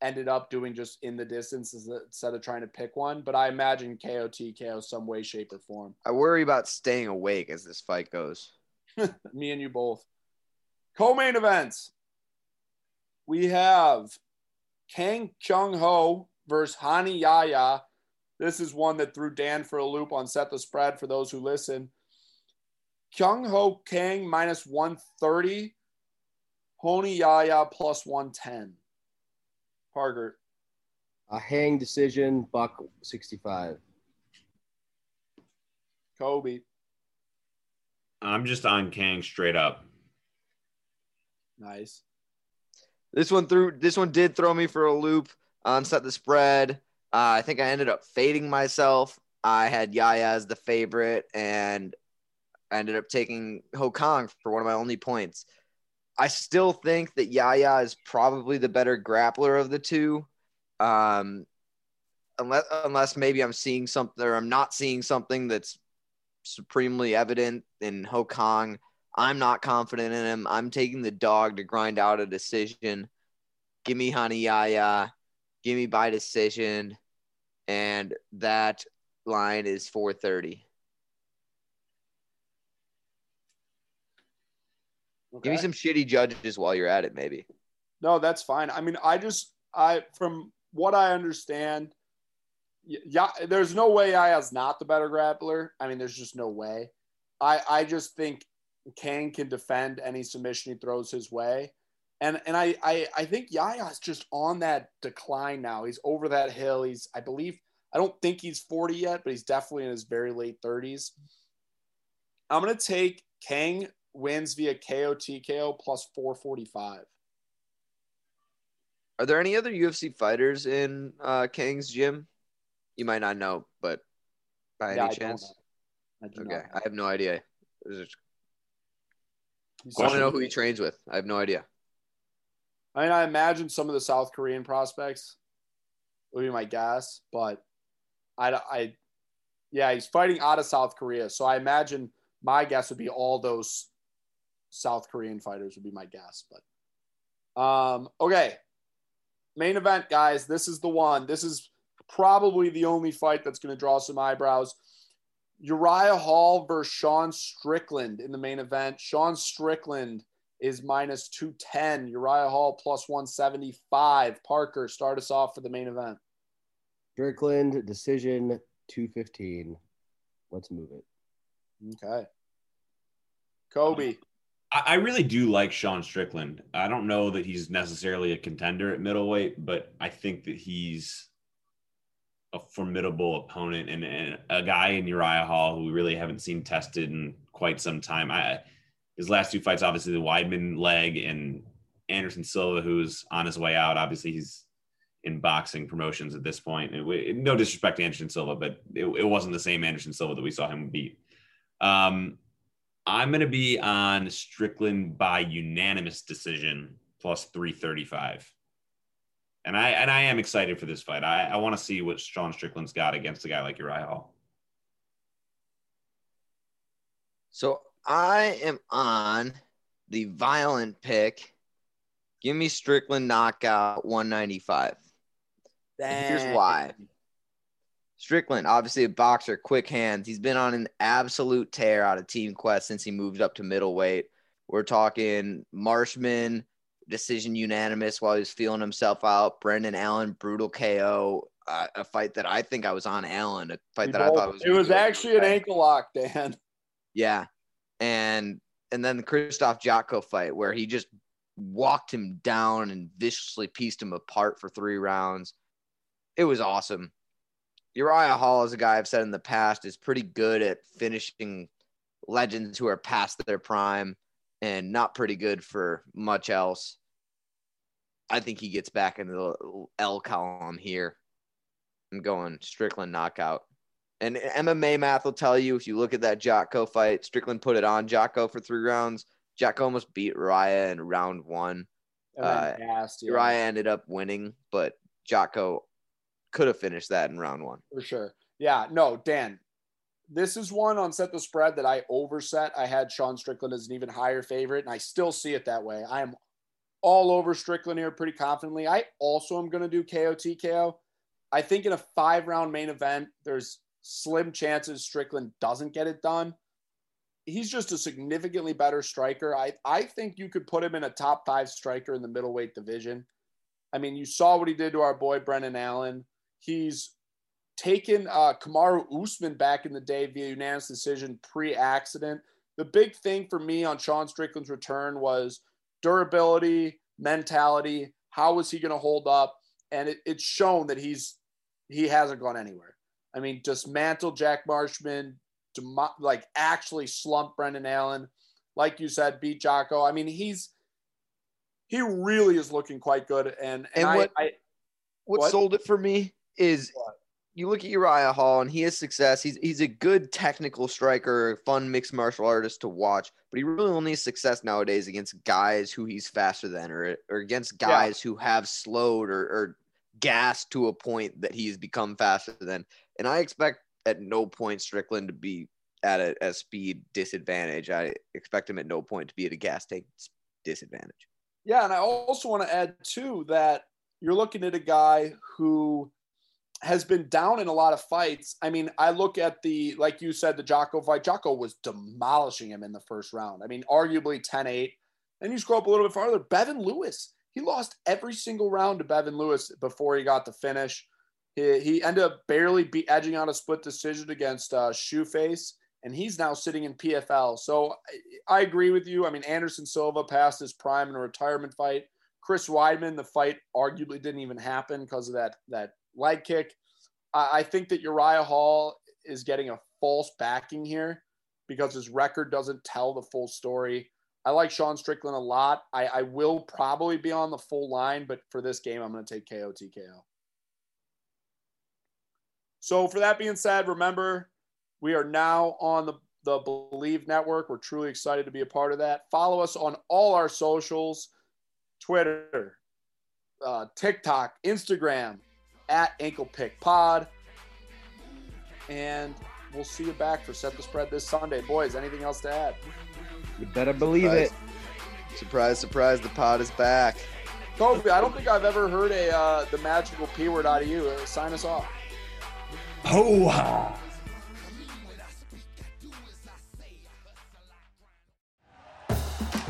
ended up doing just in the distance instead of trying to pick one. But I imagine KOT KO some way, shape, or form. I worry about staying awake as this fight goes. Me and you both. Co-main events. We have Kang Kyung Ho versus Rani Yahya. This is one that threw Dan for a loop on set the spread for those who listen. Kyung Ho Kang minus 130. Rani Yahya plus 110. Parker. A hang decision, buck 65. Kobe. I'm just on Kang straight up. Nice. This one threw. This one did throw me for a loop on set the spread. Uh, I think I ended up fading myself. I had Yahya as the favorite, and I ended up taking Ho Kong for one of my only points. I still think that Yahya is probably the better grappler of the two. Um, unless unless maybe I'm seeing something or I'm not seeing something that's supremely evident in Ho Kong. I'm not confident in him. I'm taking the dog to grind out a decision. Give me Rani Yahya. Give me by decision. And that line is 430. Give me some shitty judges while you're at it, maybe. No, that's fine. I mean, I just I from what I understand, yeah, there's no way Yahya's not the better grappler. I mean, there's just no way. I I just think Kang can defend any submission he throws his way. And and I I, I think Yahya's just on that decline now. He's over that hill. He's I believe I don't think he's 40 yet, but he's definitely in his very late 30s. I'm gonna take Kang wins via KO TKO plus 445. Are there any other UFC fighters in uh, Kang's gym? You might not know, but by Yeah, any I chance? I Okay, I have no idea. Just- I want to know who he trains with. I have no idea. I mean, I imagine some of the South Korean prospects would be my guess, but I, I, yeah, he's fighting out of South Korea, so I imagine my guess would be all those South Korean fighters would be my guess. But, um, okay, main event, guys. This is the one. This is probably the only fight that's going to draw some eyebrows. Uriah Hall versus Sean Strickland in the main event. Sean Strickland is minus 210. Uriah Hall plus 175. Parker, start us off for the main event. Strickland decision 215. Let's move it. Okay. Kobe. I, really do like Sean Strickland. I don't know that he's necessarily a contender at middleweight, but I think that he's a formidable opponent and, and a guy in Uriah Hall who we really haven't seen tested in quite some time. I his last two fights, obviously the Weidman leg and Anderson Silva, who's on his way out. Obviously, he's in boxing promotions at this point. We, no disrespect to Anderson Silva, but it, it wasn't the same Anderson Silva that we saw him beat. Um, I'm going to be on Strickland by unanimous decision plus 335. And I and I am excited for this fight. I, I want to see what Sean Strickland's got against a guy like Uriah Hall. So I am on the violent pick. Give me Strickland knockout 195. And here's why. Strickland, obviously a boxer, quick hands. He's been on an absolute tear out of Team Quest since he moved up to middleweight. We're talking Marshman, decision unanimous while he was feeling himself out. Brendan Allen, brutal KO. Uh, a fight that I think I was on Allen, a fight We that I thought was it was actually an ankle lock, Dan. Yeah. And and then the Krzysztof Jotko fight where he just walked him down and viciously pieced him apart for three rounds. It was awesome. Uriah Hall is a guy I've said in the past is pretty good at finishing legends who are past their prime and not pretty good for much else. I think he gets back into the L column here. I'm going Strickland knockout. And MMA math will tell you if you look at that Jotko fight, Strickland put it on Jotko for three rounds. Jotko almost beat Uriah in round one. Uh, yeah, Uriah ended up winning, but Jotko could have finished that in round one. for sure. Yeah, no, Dan. This is one on set the spread that I overset. I had Sean Strickland as an even higher favorite, and I still see it that way. I am all over Strickland here pretty confidently. I also am going to do KO TKO. I think in a five round main event, there's slim chances Strickland doesn't get it done. He's just a significantly better striker. I, I think you could put him in a top five striker in the middleweight division. I mean, you saw what he did to our boy Brendan Allen. He's taken uh, Kamaru Usman back in the day via unanimous decision pre-accident. The big thing for me on Sean Strickland's return was durability, mentality. How was he going to hold up? And it, it's shown that he's he hasn't gone anywhere. I mean, dismantle Jack Marshman, demo- like actually slump Brendan Allen, like you said, beat Jotko. I mean, he's he really is looking quite good. And and, And I, I What, What? sold it for me is you look at Uriah Hall and he has success. He's he's a good technical striker, fun mixed martial artist to watch, but he really only has success nowadays against guys who he's faster than or or against Yeah. guys who have slowed or, or gassed to a point that he's become faster than. And I expect at no point Strickland to be at a, a speed disadvantage. I expect him at no point to be at a gas tank disadvantage. Yeah, and I also want to add too that you're looking at a guy who has been down in a lot of fights. I mean, I look at the like you said, the Jotko fight. Jotko was demolishing him in the first round. I mean, arguably 10-8. Then you scroll up a little bit farther. Bevon Lewis, he lost every single round to Bevon Lewis before he got the finish. He, he ended up barely be edging out a split decision against uh, Shoeface, and he's now sitting in PFL. So I, I agree with you. I mean, Anderson Silva passed his prime in a retirement fight. Chris Weidman, the fight arguably didn't even happen because of that that leg kick. I, I think that Uriah Hall is getting a false backing here because his record doesn't tell the full story. I like Sean Strickland a lot. I, I will probably be on the full line, but for this game, I'm going to take KO TKO. So, for that being said, remember, we are now on the, the Bleav Network. We're truly excited to be a part of that. Follow us on all our socials Twitter, uh, TikTok, Instagram, at Ankle Pick Pod. And we'll see you back for Set the Spread this Sunday. Boys, anything else to add? You better believe Surprise. it. Surprise, surprise, the pod is back. Kobe, I don't think I've ever heard a uh, the magical P word out of you. Uh, sign us off. Ho